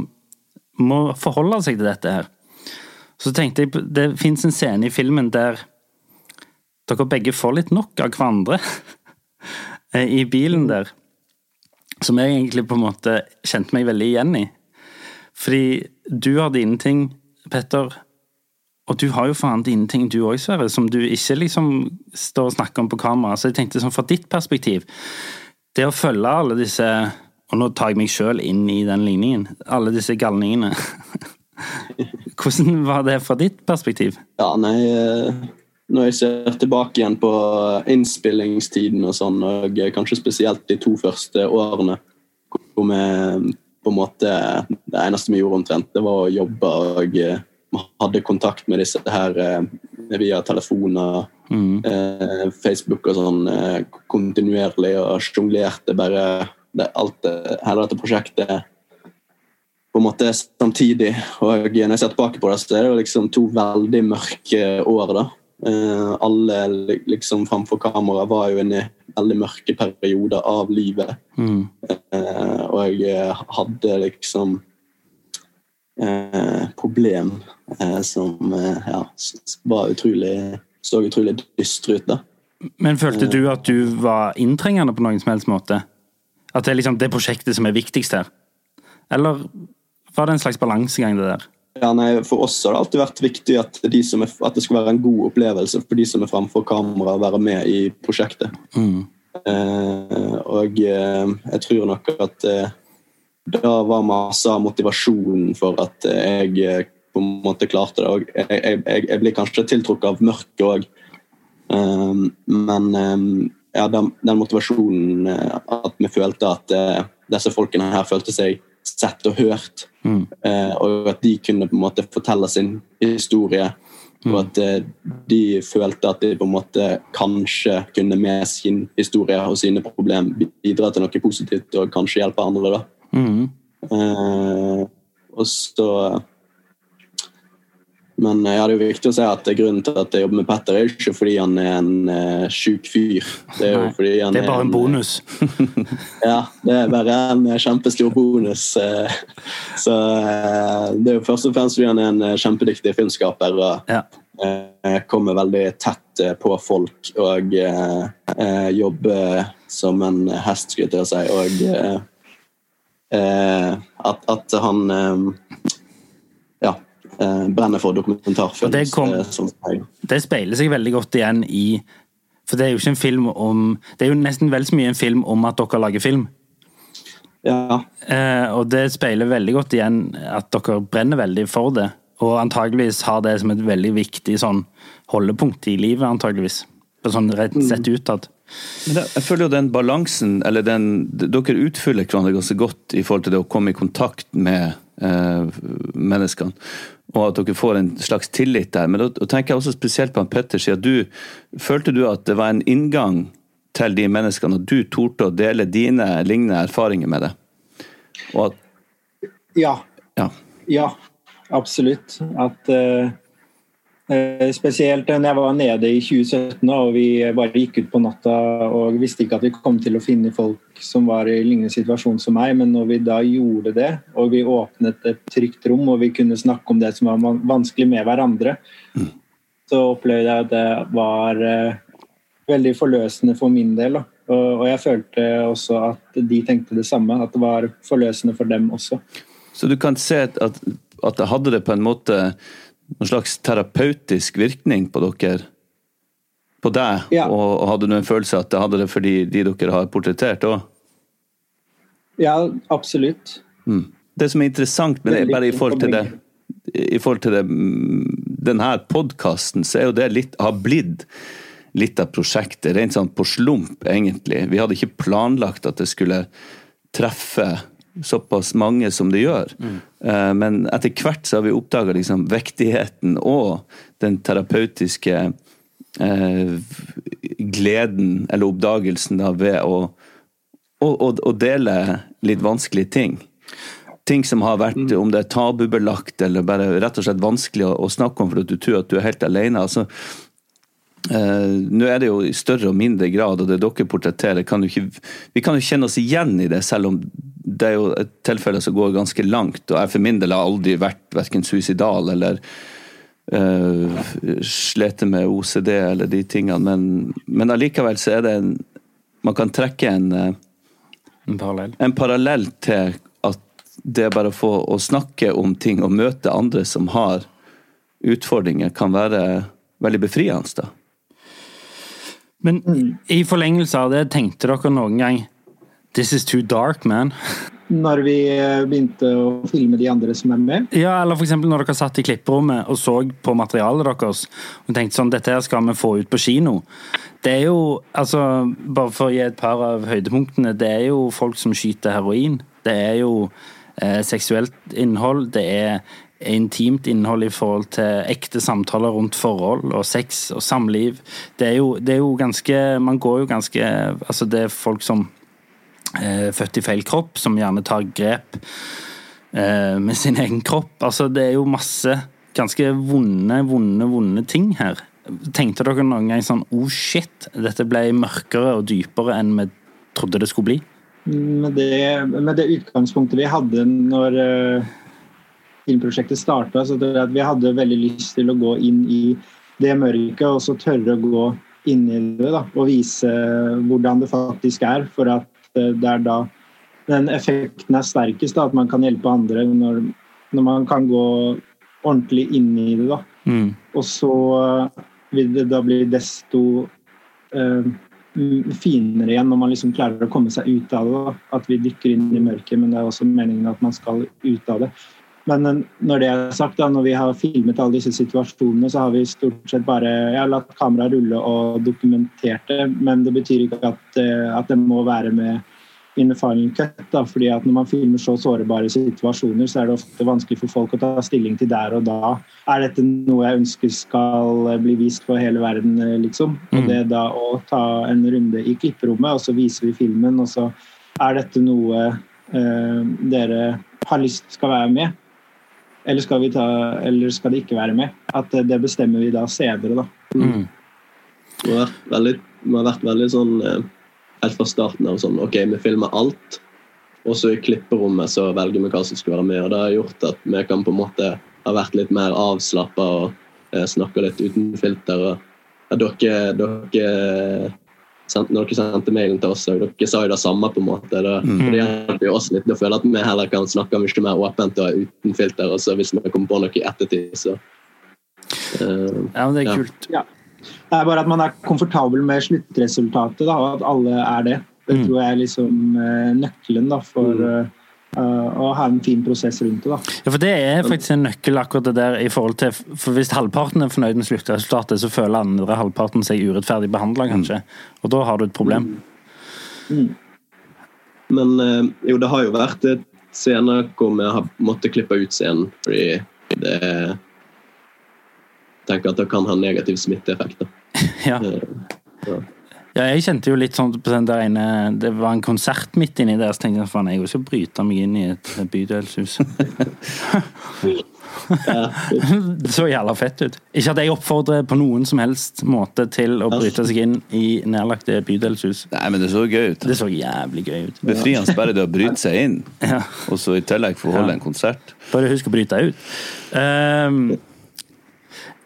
må forholde seg til dette her. Så tenkte jeg, det fins en scene i filmen der dere begge får litt nok av hverandre *laughs* eh, i bilen der. Som jeg egentlig på en måte kjente meg veldig igjen i. Fordi du har dine ting, Petter, og du har jo faen dine ting du òg, Sverre, som du ikke liksom står og snakker om på kamera. Så jeg tenkte sånn fra ditt perspektiv Det å følge alle disse Og nå tar jeg meg sjøl inn i den ligningen. Alle disse galningene. *laughs* Hvordan var det fra ditt perspektiv? Ja, nei eh, Når jeg ser tilbake igjen på innspillingstiden og sånn, og kanskje spesielt de to første årene, hvor vi på en måte Det eneste vi gjorde omtrent, det var å jobbe og eh, vi hadde kontakt med disse her eh, via telefoner, eh, Facebook og sånn kontinuerlig og sjonglerte bare det, alt det, hele dette prosjektet på en måte samtidig. Og når jeg ser tilbake på det, så er det liksom to veldig mørke år. da. Eh, alle liksom framfor kamera var jo inne i veldig mørke perioder av livet. Mm. Eh, og jeg hadde liksom eh, problem eh, som eh, ja, var utrolig så utrolig dystre ut. da. Men følte du at du var inntrengende på noen som helst måte? At det er liksom det prosjektet som er viktigst her? Eller var det en slags balansegang, det der? Ja, nei, For oss har det alltid vært viktig at, de som er, at det skal være en god opplevelse for de som er framfor kamera, å være med i prosjektet. Eh, og eh, jeg tror nok at eh, det var masse av motivasjonen for at eh, jeg eh, på en måte klarte det. Og jeg, jeg, jeg, jeg blir kanskje tiltrukket av mørket òg, men eh, ja, den, den motivasjonen at vi følte at disse folkene her følte seg sett og hørt, eh, og at de kunne på en måte fortelle sin historie. Og at eh, de følte at de på en måte kanskje kunne med sin historie og sine problem bidra til noe positivt og kanskje hjelpe andre. da. Mm. Eh, og så Men eh, ja, det er jo viktig å si at grunnen til at jeg jobber med Petter, er ikke fordi han er en uh, sjuk fyr. Det er jo Nei, fordi han det er bare en bonus. *laughs* *laughs* ja, det er bare en eh, kjempestor bonus. eh, Så eh, det er jo først og fremst fordi han er en eh, kjempedyktig filmskaper og Ja. eh, kommer veldig tett eh, på folk og eh, eh, jobber som en hest, skulle jeg til å si. Og eh, eh, at, at han eh, eh, brenner for dokumentarfilm. Det kom- eh. Det speiler seg veldig godt igjen i For det er jo ikke en film om Det er jo nesten vel så mye en film om at dere lager film. Ja, Eh, og det speiler veldig godt igjen at dere brenner veldig for det. Og antageligvis har det som et veldig viktig sånn holdepunkt i livet, antageligvis. Sånn rett sett utad. Men jeg føler jo den balansen, eller den Dere utfyller hverandre ganske godt i forhold til det å komme i kontakt med eh, menneskene. Og at dere får en slags tillit der. Men da, tenker jeg også spesielt på Petter, siden du Følte du at det var en inngang til de menneskene, at du torde å dele dine lignende erfaringer med det? Og at Ja. Ja. Ja, absolutt. At eh, Spesielt når jeg var nede i 2017 og vi bare gikk ut på natta og visste ikke at vi kom til å finne folk som var i lignende situasjon som meg, men når vi da gjorde det, og vi åpnet et trygt rom og vi kunne snakke om det som var vanskelig med hverandre, så opplevde jeg at det var eh, veldig forløsende for min del. Og, jeg følte også at de tenkte det samme, at det var forløsende for dem også. Så du kan se at, at det hadde det på en måte noen slags terapeutisk virkning på dere? På deg? Ja. Og, hadde du en følelse at det hadde det for de, de dere har portrettert òg? Ja, absolutt. Det som er interessant med det, bare i forhold til det i forhold til det, mm, denne podkasten, så er jo det litt, har blitt litt av prosjektet. Rent sånn på slump, egentlig. Vi hadde ikke planlagt at det skulle treffe såpass mange som det gjør. Mm. Men etter hvert så har vi oppdaga liksom vektigheten og den terapeutiske eh, gleden, eller oppdagelsen, da, ved å, å, å, dele litt vanskelige ting ting som har vært, om det er tabubelagt eller bare rett og slett vanskelig å, snakke om for at du tror at du er helt alene. Altså, eh, nå er det jo i større og mindre grad, og det dere portretterer, kan ikke, vi kan jo kjenne oss igjen i det, selv om det er jo et tilfelle som går ganske langt. Og jeg for min del har aldri vært verken suicidal eller uh, slitt med OCD eller de tingene, men, men allikevel så er det en Man kan trekke en, uh, En parallell. en parallell til at det bare å få å snakke om ting og møte andre som har utfordringer, kan være veldig befriende. da. Men i forlengelse av det, tenkte dere noen gang This is too dark, man? Når vi eh, begynte å filme de andre som er med. Ja, eller eksempel når dere satt i klipperommet og så på materialet deres og tenkte sånn, dette her skal vi få ut på kino. Det er jo, altså, bare for å gi et par av høydepunktene, det er jo folk som skyter heroin. Det er jo eh, seksuelt innhold. Det er intimt innhold i forhold til ekte samtaler rundt forhold og sex og samliv. Det er jo, det er jo ganske Man går jo ganske Altså, det er folk som er født i feil kropp, som gjerne tar grep eh, med sin egen kropp. Altså, det er jo masse ganske vonde, vonde, vonde ting her. Tenkte dere noen gang sånn oh shit, dette ble mørkere og dypere enn vi trodde det skulle bli? Med det, med det utgangspunktet vi hadde når eh, filmprosjektet starta, så tror jeg at vi hadde veldig lyst til å gå inn i det mørket og så tørre å gå inn i det da, og vise hvordan det faktisk er. For at eh, det er da den effekten er sterkest, da, at man kan hjelpe andre når, når man kan gå ordentlig inn i det. da. Mm. Og så eh, vil det da bli desto eh, finere igjen når man liksom klarer å komme seg ut av det. Da. At vi dykker inn i mørket, men det er også meningen at man skal ut av det. Men eh, når det er sagt, da, når vi har filmet alle disse situasjonene, så har vi stort sett bare har latt kameraet rulle og dokumentert det, men det betyr ikke at, eh, at det må være med in the final cut. Da, fordi at Når man filmer så sårbare situasjoner, så er det ofte vanskelig for folk å ta stilling til der og da. Er dette noe jeg ønsker skal bli vist for hele verden, eh, liksom? Og det da å ta en runde i klipperommet, og så viser vi filmen, og så er dette noe eh, dere har lyst skal være med? Eller skal, vi ta, eller skal det ikke være med? At eh, det bestemmer vi da senere, da. Mm. Det har vært veldig, det har vært veldig sånn eh, Helt fra starten av sånn OK, vi filmer alt. Og så i klipperommet så velger vi hva som skal være med. Og det har gjort at vi kan på en måte ha vært litt mer avslappa og eh, snakka litt uten filter. Og, ja, dere, dere sendte, når dere sendte mailen til oss, og dere sa jo det samme. på en måte. Det, Mm. det hjelper jo oss litt å føle at vi heller kan snakke mye mer åpent og uten filter. Og så hvis vi kommer på noe i ettertid, så uh, Ja, men det er Ja. kult. Ja. Det er bare at man er komfortabel med sluttresultatet, da, og at alle er det. Det Mm. tror jeg er liksom eh, nøkkelen da, for eh, eh, å ha en fin prosess rundt det. da. Ja, for Det er faktisk en nøkkel, akkurat det der, i forhold til For hvis halvparten er fornøyd med sluttresultatet, så føler andre halvparten seg urettferdig behandla, kanskje. Og da har du et problem. Men eh, jo, det har jo vært et scener hvor vi har måttet klippe ut scenen fordi det tenker at det kan ha negativ smitteeffekt. da. *laughs* Ja. Eh, ja. Ja, jeg kjente jo litt sånn på den der ene Det var en konsert midt inni der, så tenkte jeg faen, jeg vil ikke bryte meg inn i et bydelshus. *laughs* det så jævla fett ut. Ikke at jeg oppfordrer på noen som helst måte til å bryte seg inn i nedlagte bydelshus. Nei, men det så gøy ut. Det så jævlig gøy ut. Befriende bare det å bryte seg inn, Ja. og så i tillegg få holde Ja. en konsert. Bare husk å bryte deg ut. Ehm,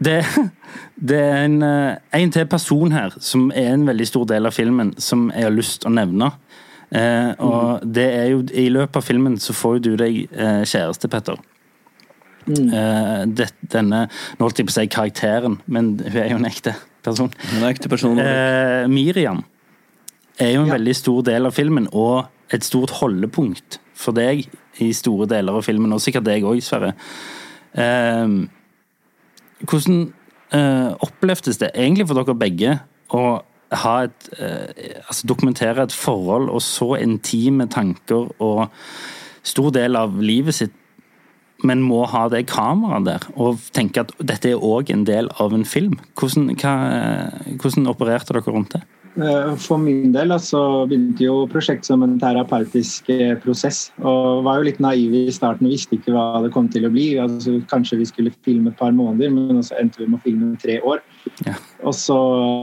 det, *laughs* det er en, eh, en til person her som er en veldig stor del av filmen, som jeg har lyst å nevne. Eh, og det er jo I løpet av filmen så får jo du deg eh, kjæreste, Petter. Eh, det, denne Nå holdt jeg på å si karakteren, men hun er jo en ekte person. En ekte person. Eh, Miriam er jo en veldig stor del av filmen, og et stort holdepunkt for deg i store deler av filmen, og sikkert deg òg, Sverre. Eh, hvordan eh, opplevdes det egentlig for dere begge å ha et eh, altså dokumentere et forhold og så intime tanker og stor del av livet sitt men må ha det kameraet der, og tenke at dette er òg en del av en film. Hvordan, hva, hvordan opererte dere rundt det? Eh, For min del altså, begynte jo prosjektet som en terapeutisk eh, prosess. Og var jo litt naiv i starten visste ikke hva det kom til å bli. Altså, kanskje vi skulle filme et par måneder, men så endte vi med å filme tre år. Ja. Og så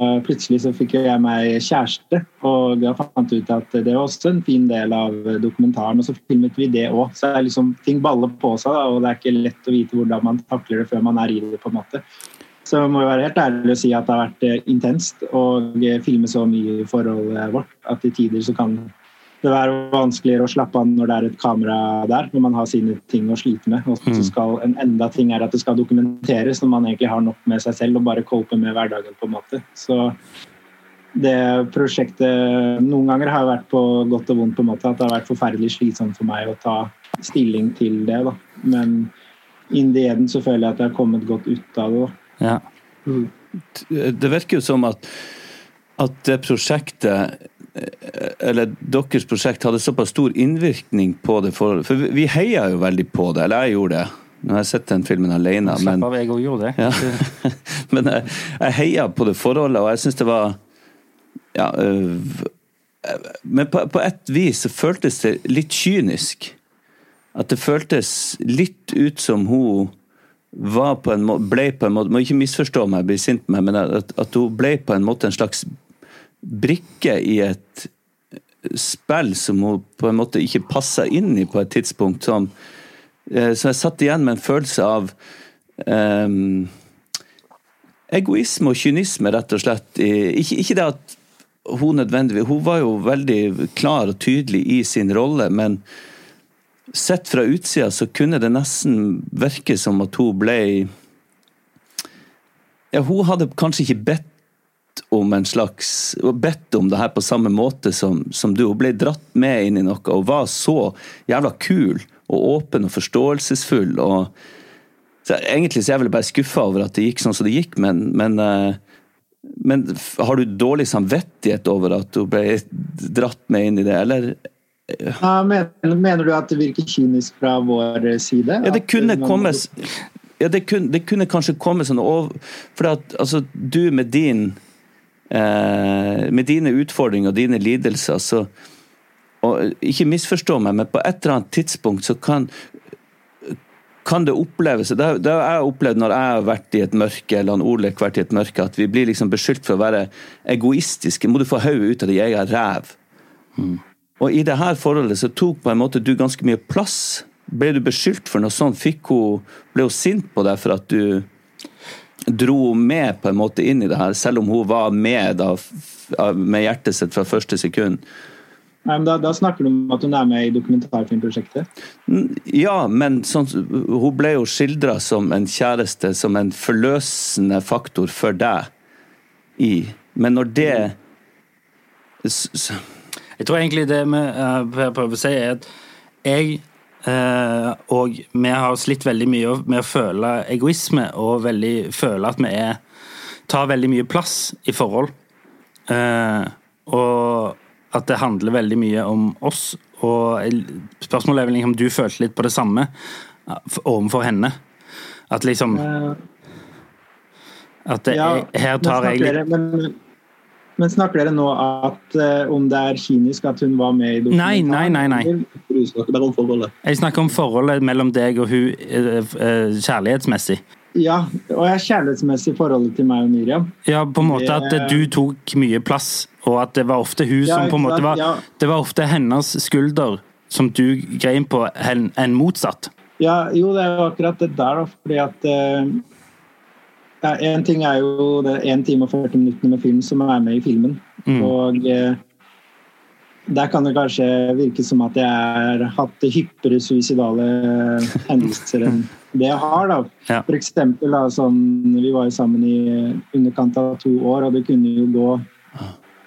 eh, plutselig så fikk jeg meg kjæreste, og da fant ut at det var også en fin del av dokumentaren. Og så filmet vi det òg. Så det er liksom, ting baller på seg, da, og det er ikke lett å vite hvordan man takler det før man er i det. på en måte. Så jeg må jo være helt ærlig og si at det har vært eh, intenst å eh, filme så mye i forholdet vårt at i tider så kan det være vanskeligere å slappe av når det er et kamera der, når man har sine ting å slite med. Og så skal en enda ting er at det skal dokumenteres når man egentlig har nok med seg selv og bare cope med hverdagen. på en måte. Så det prosjektet noen ganger har vært på godt og vondt på en måte, at det har vært forferdelig slitsomt for meg å ta stilling til det. da. Men in the end så føler jeg at jeg har kommet godt ut av det. da. Ja. Det virker jo som at, at det prosjektet eh, eller deres prosjekt hadde såpass stor innvirkning på det forholdet. For vi- vi heia jo veldig på det, eller jeg gjorde det. Nå har jeg sett den filmen alene, men, av, jeg gjorde det. ja. *laughs* men jeg, jeg heia på det forholdet, og jeg syns det var ja, øh, Men på, på et vis så føltes det litt kynisk. At det føltes litt ut som hun var på en måte, ble på en måte Må ikke misforstå meg, bli sint på meg, men at, at hun ble på en måte en slags brikke i et spill som hun på en måte ikke passa inn i på et tidspunkt. Som, eh, så jeg satt igjen med en følelse av um, egoisme og kynisme, rett og slett. Ikke, ikke det at hun nødvendigvis Hun var jo veldig klar og tydelig i sin rolle, men sett fra utsida så kunne det nesten virke som at hun ble Ja, hun hadde kanskje ikke bedt om en slags bedt om det her på samme måte som, som du. Hun ble dratt med inn i noe og var så jævla kul og åpen og forståelsesfull. og så Egentlig så er jeg vel bare skuffa over at det gikk sånn som det gikk, men, men, eh, men har du dårlig samvittighet over at hun ble dratt med inn i det, eller? Ja, mener, mener du at det virker kynisk fra vår side? Ja, det kunne komme ja, det, kunne, det kunne kanskje komme sånn over For at altså, du med din eh, Med dine utfordringer og dine lidelser, så og Ikke misforstå meg, men på et eller annet tidspunkt så kan kan det oppleves Det har jeg opplevd når jeg har vært i et mørke, eller han Olek vært i et mørke, at vi blir liksom beskyldt for å være egoistiske. Må du få hodet ut av det, jeg er ræv? Og i det her forholdet så tok på en måte du ganske mye plass. Ble du beskyldt for noe sånt? Hun, ble hun sint på deg for at du dro med på en måte inn i det her, selv om hun var med da, med hjertet sitt fra første sekund? Nei, men da, da snakker du om at hun er med i dokumentarfilmprosjektet? Mm, Ja, men sånn, hun ble jo skildra som en kjæreste, som en forløsende faktor for deg i Men når det så, s- Jeg tror egentlig det vi eh, prøver å si, er at jeg eh, og vi har slitt veldig mye med å føle egoisme, og veldig føle at vi er, tar veldig mye plass i forhold. Eh, og at det handler veldig mye om oss. Og spørsmålet er vel om du følte litt på det samme overfor henne. At liksom At det, ja, er- her tar jeg litt men, snakker dere nå at uh, om det er kynisk at hun var med i dokumentaren? nei, nei, nei. nei. Du snakker bare om forholdet. Jeg snakker om forholdet mellom deg og hun eh, eh, kjærlighetsmessig. Ja, og jeg er kjærlighetsmessig i forholdet til meg og Miriam. Ja, på en måte at du tok mye plass, og at det var ofte hun Ja, som på en måte var Ja. Det var ofte hennes skulder som du grein på, enn en motsatt. Ja, jo, det er jo akkurat det der, da. Fordi at eh, ja, En ting er jo det én time og 40 minutter med film som er med i filmen. Mm. Og eh, der kan det kanskje virke som at jeg har hatt hyppigere suicidale hendelser enn det jeg har. da. Ja. For eksempel, da, sånn, Vi var jo sammen i underkant av to år, og det kunne jo gå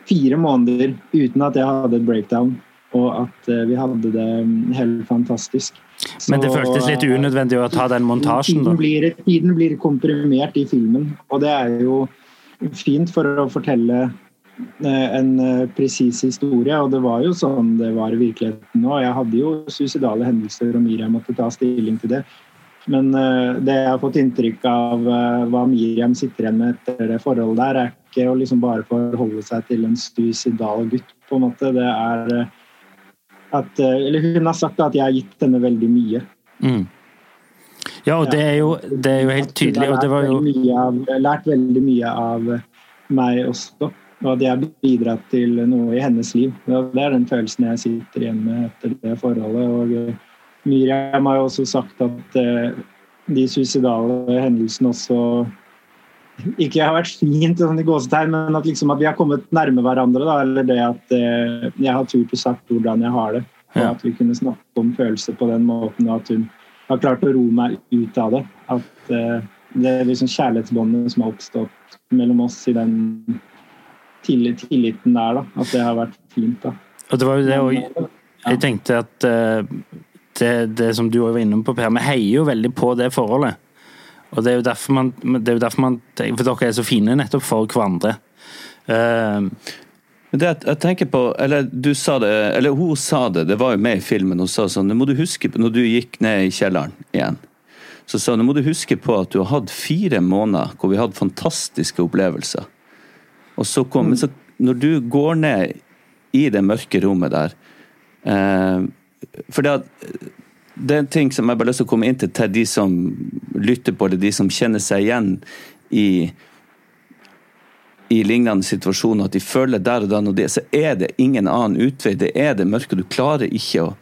fire måneder uten at jeg hadde et breakdown. Og at eh, vi hadde det mm, helt fantastisk. Men det føltes litt eh, unødvendig å ta den montasjen, Tiden da. blir, tiden blir komprimert i filmen, og det er jo fint for å fortelle eh, en eh, presis historie. Og det var jo sånn det var i virkeligheten òg. Jeg hadde jo suicidale hendelser, og Miriam måtte ta stilling til det. Men det jeg har fått inntrykk av hva Miriam sitter igjen med etter det forholdet der, er ikke å liksom bare forholde seg til en suicidal gutt, på en måte. Det er at Eller hun har sagt at jeg har gitt henne veldig mye. Mm. Ja, og det er jo, det er jo helt tydelig, og det var jo har lært veldig mye av meg også. Og at jeg har bidratt til noe i hennes liv. Det er den følelsen jeg sitter igjen med etter det forholdet. og Miriam har jo også sagt at de suicidale hendelsene også ikke har vært fint, sånn i gåsetegn, men at, liksom at vi har kommet nærme hverandre. Da, eller det at eh, jeg har turt å sagt hvordan jeg har det. Og at vi kunne snakke om følelser på den måten, og at hun har klart å roe meg ut av det. At eh, det liksom kjærlighetsbåndet som har oppstått mellom oss i den tilliten der, da, at det har vært fint. da. Og det var jo det òg Jeg tenkte at eh, det, det, som du var inne på, Per, vi heier jo veldig på det forholdet. Og det er jo derfor man, det er man For dere er så fine nettopp for hverandre. Uh, det jeg tenker på, eller du sa det, eller hun sa det, det var jo med i filmen. Hun sa sånn, Nå må du huske på når du gikk ned i kjelleren igjen. Så sa hun nå må du huske på at du har hatt fire måneder hvor vi hadde fantastiske opplevelser. Og så kom, så når du går ned i det mørke rommet der eh, For det, er en ting som jeg bare har lyst til å komme inn til til de som lytter på, eller de som kjenner seg igjen i i lignende situasjoner, at de føler der og da og det, så er det ingen annen utvei. Det er det mørke. Du klarer ikke å,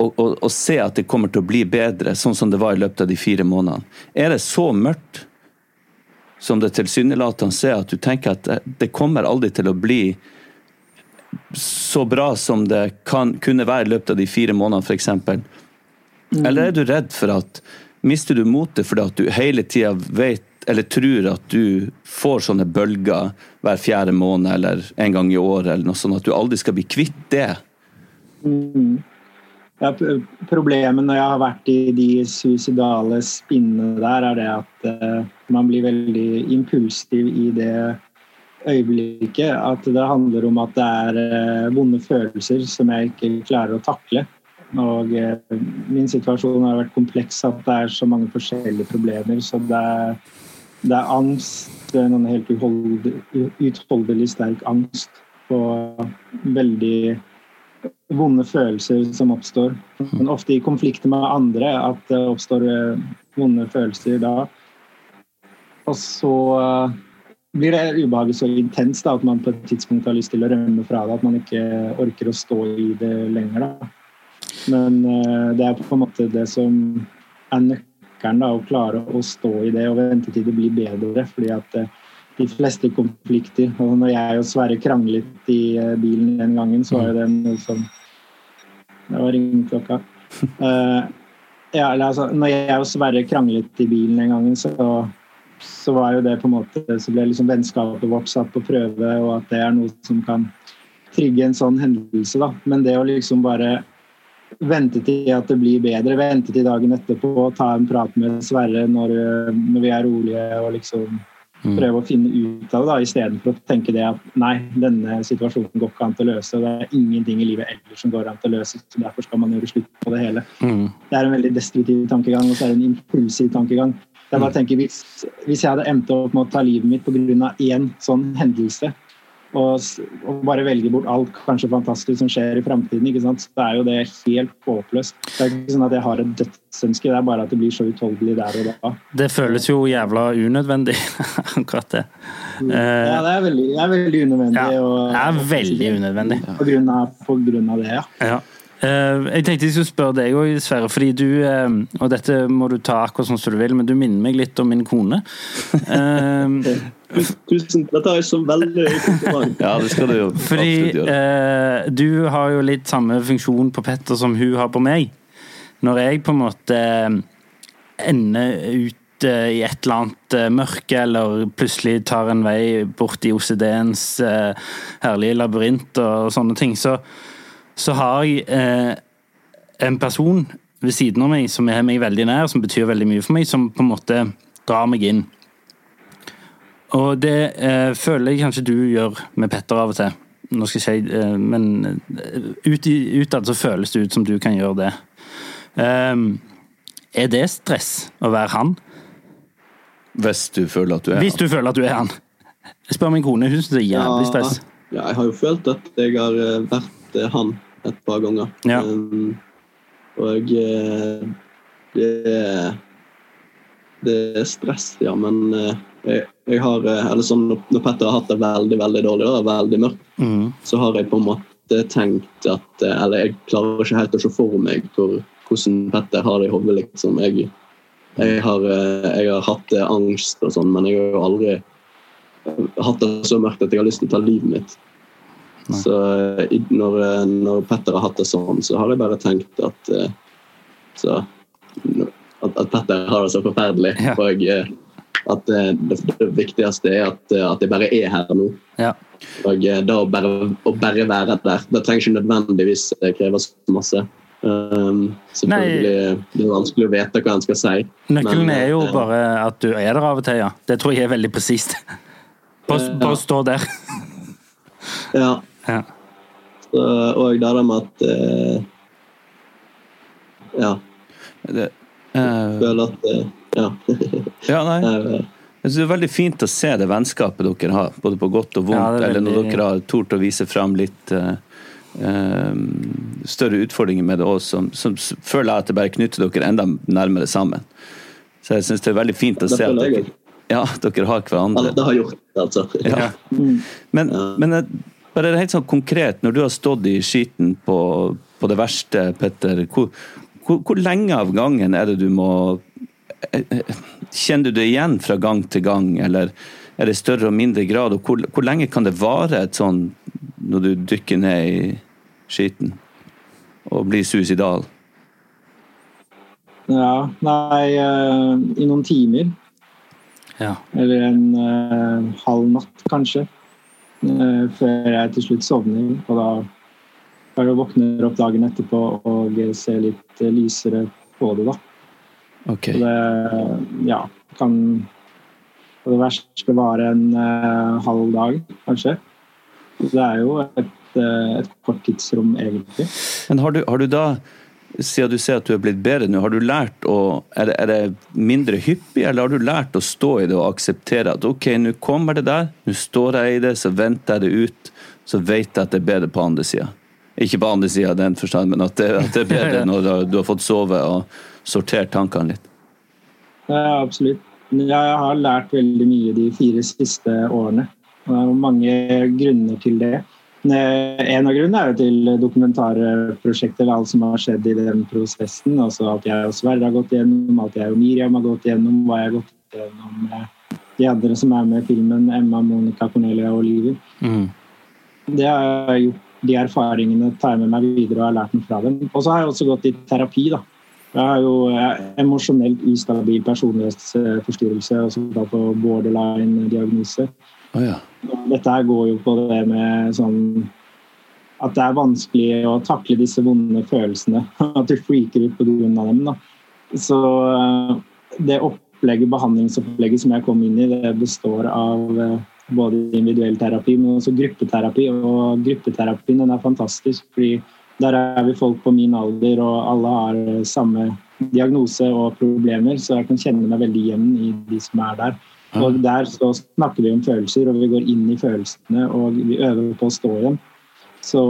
å, å, å se at det kommer til å bli bedre, sånn som det var i løpet av de fire månedene. Er det så mørkt som det tilsynelatende er, at du tenker at det kommer aldri til å bli så bra som det kan, kunne være i løpet av de fire månedene, f.eks. Mm. Eller er du redd for at Mister du motet fordi at du hele tida vet eller tror at du får sånne bølger hver fjerde måned eller en gang i året, eller noe sånt, at du aldri skal bli kvitt det? Mm. Ja, problemet når jeg har vært i de suicidale spinnene der, er det at uh, man blir veldig impulsiv i det øyeblikket. At det handler om at det er uh, vonde følelser som jeg ikke klarer å takle. Og uh, min situasjon har vært kompleks, at det er så mange forskjellige problemer. Så det er, det er angst. Det er en helt utholdelig sterk angst. Og veldig vonde følelser som oppstår. Men ofte i konflikter med andre at det oppstår eh, vonde følelser da. Og så eh, blir det ubehaget så intenst at man på et tidspunkt har lyst til å rømme fra det. At man ikke orker å stå i det lenger. Da. Men uh, det er på en måte det som er nøkkelen. da, Å klare å stå i det og vente til det blir bedre. fordi at uh, de fleste konflikter. Og når jeg og Sverre kranglet i eh, bilen den gangen, så var det noe som Det var ringeklokka. Uh, ja, altså, når jeg og Sverre kranglet i bilen den gangen, så, så var jo det på en måte Så ble liksom vennskapet vårt satt på prøve, og at det er noe som kan trigge en sånn hendelse. da. Men det å liksom bare vente til at det blir bedre, vente til dagen etterpå, ta en prat med Sverre når, når vi er rolige og liksom Mm. Prøve å finne ut av det da, istedenfor å tenke det at nei, denne situasjonen går ikke an til å løse. Det er ingenting i livet ellers som går an til å løse, så derfor skal man gjøre slutt på det hele. Mm. Det er en veldig destruktiv tankegang, og så er det en impulsiv tankegang. Jeg bare mm. tenker, hvis, hvis jeg hadde endt opp med å ta livet mitt pga. én sånn hendelse, og, og, bare velge bort alt kanskje fantastisk som skjer i framtiden, så er jo det helt håpløst. Det er ikke sånn at jeg har et dødsønske, det er bare at det blir så utholdelig der og da. Det føles jo jævla unødvendig, *laughs* akkurat det. Mm. Ja, det er veldig, det er veldig unødvendig. Ja, det er veldig unødvendig. På grunn av, på grunn av det, ja. ja. Eh, jeg tenkte jeg skulle spørre deg òg, Sverre, fordi du eh, Og dette må du ta akkurat sånn som du vil, men du minner meg litt om min kone. *laughs* Tusen Dette har jeg som veldig kompliment. ja, det skal du jo Fordi eh, du har jo litt samme funksjon på Petter som hun har på meg. Når jeg på en måte ender ut i et eller annet mørke, eller plutselig tar en vei bort i OCD-ens herlige labyrint og sånne ting, så så har jeg eh, en person ved siden av meg som er meg veldig nær, som betyr veldig mye for meg, som på en måte drar meg inn. Og det eh, føler jeg kanskje du gjør med Petter av og til. Nå skal jeg si, eh, men eh, ut, utad så føles det ut som du kan gjøre det. Um, Er det stress å være han? Hvis du føler at du er Hvis du føler at du er han. Jeg spør min kone, hun syns det er jævlig stress. Ja, jeg har jo følt at jeg har eh, vært eh, han et par ganger. Ja. Um, og eh, det Det er stress, ja, men eh, jeg, jeg har eh, Eller sånn når Petter har hatt det veldig, veldig dårlig, og veldig mørkt, Mm. så har jeg på en måte tenkt at Eller jeg klarer ikke helt å se for meg hvor, hvordan Petter har det i hodet, liksom. Jeg, jeg, har, jeg har hatt angst og sånn, men jeg har jo aldri hatt det så mørkt at jeg har lyst til å ta livet mitt. Så eh, når, eh, når Petter har hatt det sånn, så har jeg bare tenkt at eh, så, at, at Petter har det så forferdelig. Ja. Og at det, det viktigste er at, at jeg bare er her nå. Ja. Og da å bare, å bare være der. Det trenger ikke nødvendigvis kreve så masse. Um, selvfølgelig Det er vanskelig å vite hva en skal si. Nøkkelen men, er jo bare at du er der av og til, ja. Det tror jeg er veldig presist. Bare stå der. Ja. Ja. Så, og det der med at eh, Ja. Det, eh, Føler at eh, Ja. *laughs* ja, nei. *laughs* Eh, Jeg synes Det er veldig fint å se det vennskapet dere har, både på godt og vondt, Ja, det er eller når dere har tort å vise fram litt eh, eh, større utfordringer med det òg, som, som føler jeg at det bare knytter dere enda nærmere sammen. Så jeg syns det er veldig fint å se at dere, ja, dere har hverandre. Alle har gjort det, altså. Ja. *laughs* Men, men eh, bare helt sånn konkret, når du har stått i skiten på, på det verste, Petter, hvor, hvor, hvor lenge av gangen er det du må eh, eh, Kjenner du det igjen fra gang til gang, eller er det i større og mindre grad? Og hvor, hvor lenge kan det vare et sånn når du dykker ned i skiten og blir suicidal? Ja, nei, eh, i noen timer. Ja. Eller en uh, halv natt, kanskje. Eh, før jeg til slutt sovner. Og da jeg våkner opp dagen etterpå og ser litt eh, lysere på det, da. Okay. Det ja, kan på det verste vare en uh, halv dag, kanskje. Det er jo et, et kort tidsrom, egentlig. Men har du, har du da, siden du ser at du er blitt bedre nå, har du lært å er det, er det mindre hyppig, eller har du lært å stå i det og akseptere at ok, nå kommer det der, nå står jeg i det, så venter jeg det ut, så vet jeg at det er bedre på andre sida. Ikke på andre sida i den forstand, men at det, at det er *laughs* bedre når du, du har fått sove og sortert tankene litt. Ja, absolutt. Jeg har lært veldig mye de fire siste årene. Og det er mange grunner til det. Eh, En av grunnene er jo til dokumentarprosjektet, eller alt som har skjedd i den prosessen. Altså alt jeg og Sverre har gått gjennom, alt jeg og Miriam har gått gjennom, hva jeg har gått gjennom med de andre som er med i filmen, Emma, Monica, Cornelia og Oliver. Det har jeg gjort, De erfaringene tar jeg med meg videre og har lært meg fra dem. Og så har jeg også gått i terapi. da. Jeg har jo emosjonelt ustabil personlighetsforstyrrelse, altså da på borderline-diagnose. Oh, ja. Dette her går jo på det med sånn At det er vanskelig å takle disse vonde følelsene. *laughs* At du freaker ut pga. dem. da. Så eh, det opplegget, behandlingsopplegget som jeg kom inn i, det består av eh, både individuell terapi, men også gruppeterapi. Og gruppeterapien den er fantastisk, fordi der er vi folk på min alder, og alle har eh, samme diagnose og problemer, så jeg kan kjenne meg veldig igjen i de som er der. Og der så snakker vi om følelser, og vi går inn i følelsene, og vi øver på å stå i dem. Så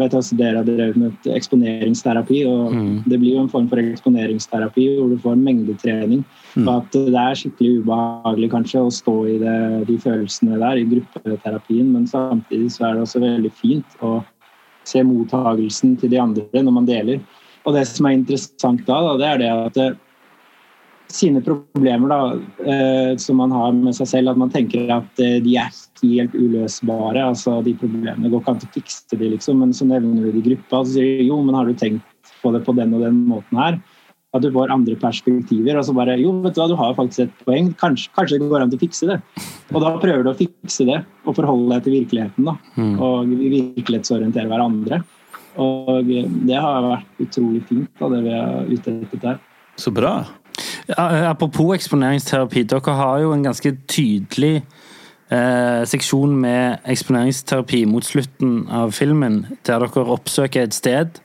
vet jeg også dere har drevet med eksponeringsterapi, og det blir jo en form for eksponeringsterapi hvor du får mengdetrening. Og at det er skikkelig ubehagelig kanskje å stå i det, de følelsene der i gruppeterapien, men samtidig så er det også veldig fint å se mottagelsen til de andre når man deler. Og det som er interessant da, det er det at det, sine problemer da, eh, som man har med seg selv, at man tenker at eh, de er helt uløsbare. altså De problemene går ikke an å fikse de, liksom. Men så nevner du det i gruppa, og så sier du jo, men har du tenkt på det på den og den måten her? At du får andre perspektiver. og så bare, jo, vet Du hva, du har faktisk et poeng. Kanskje, kanskje det går an å fikse det. Og da prøver du å fikse det og forholde deg til virkeligheten. da, Og virkelighetsorientere hverandre. Og det har vært utrolig fint, da, det vi har ute etter der. Så bra. Ja, apropos eksponeringsterapi, dere har jo en ganske tydelig eh, seksjon med eksponeringsterapi mot slutten av filmen, der dere oppsøker et sted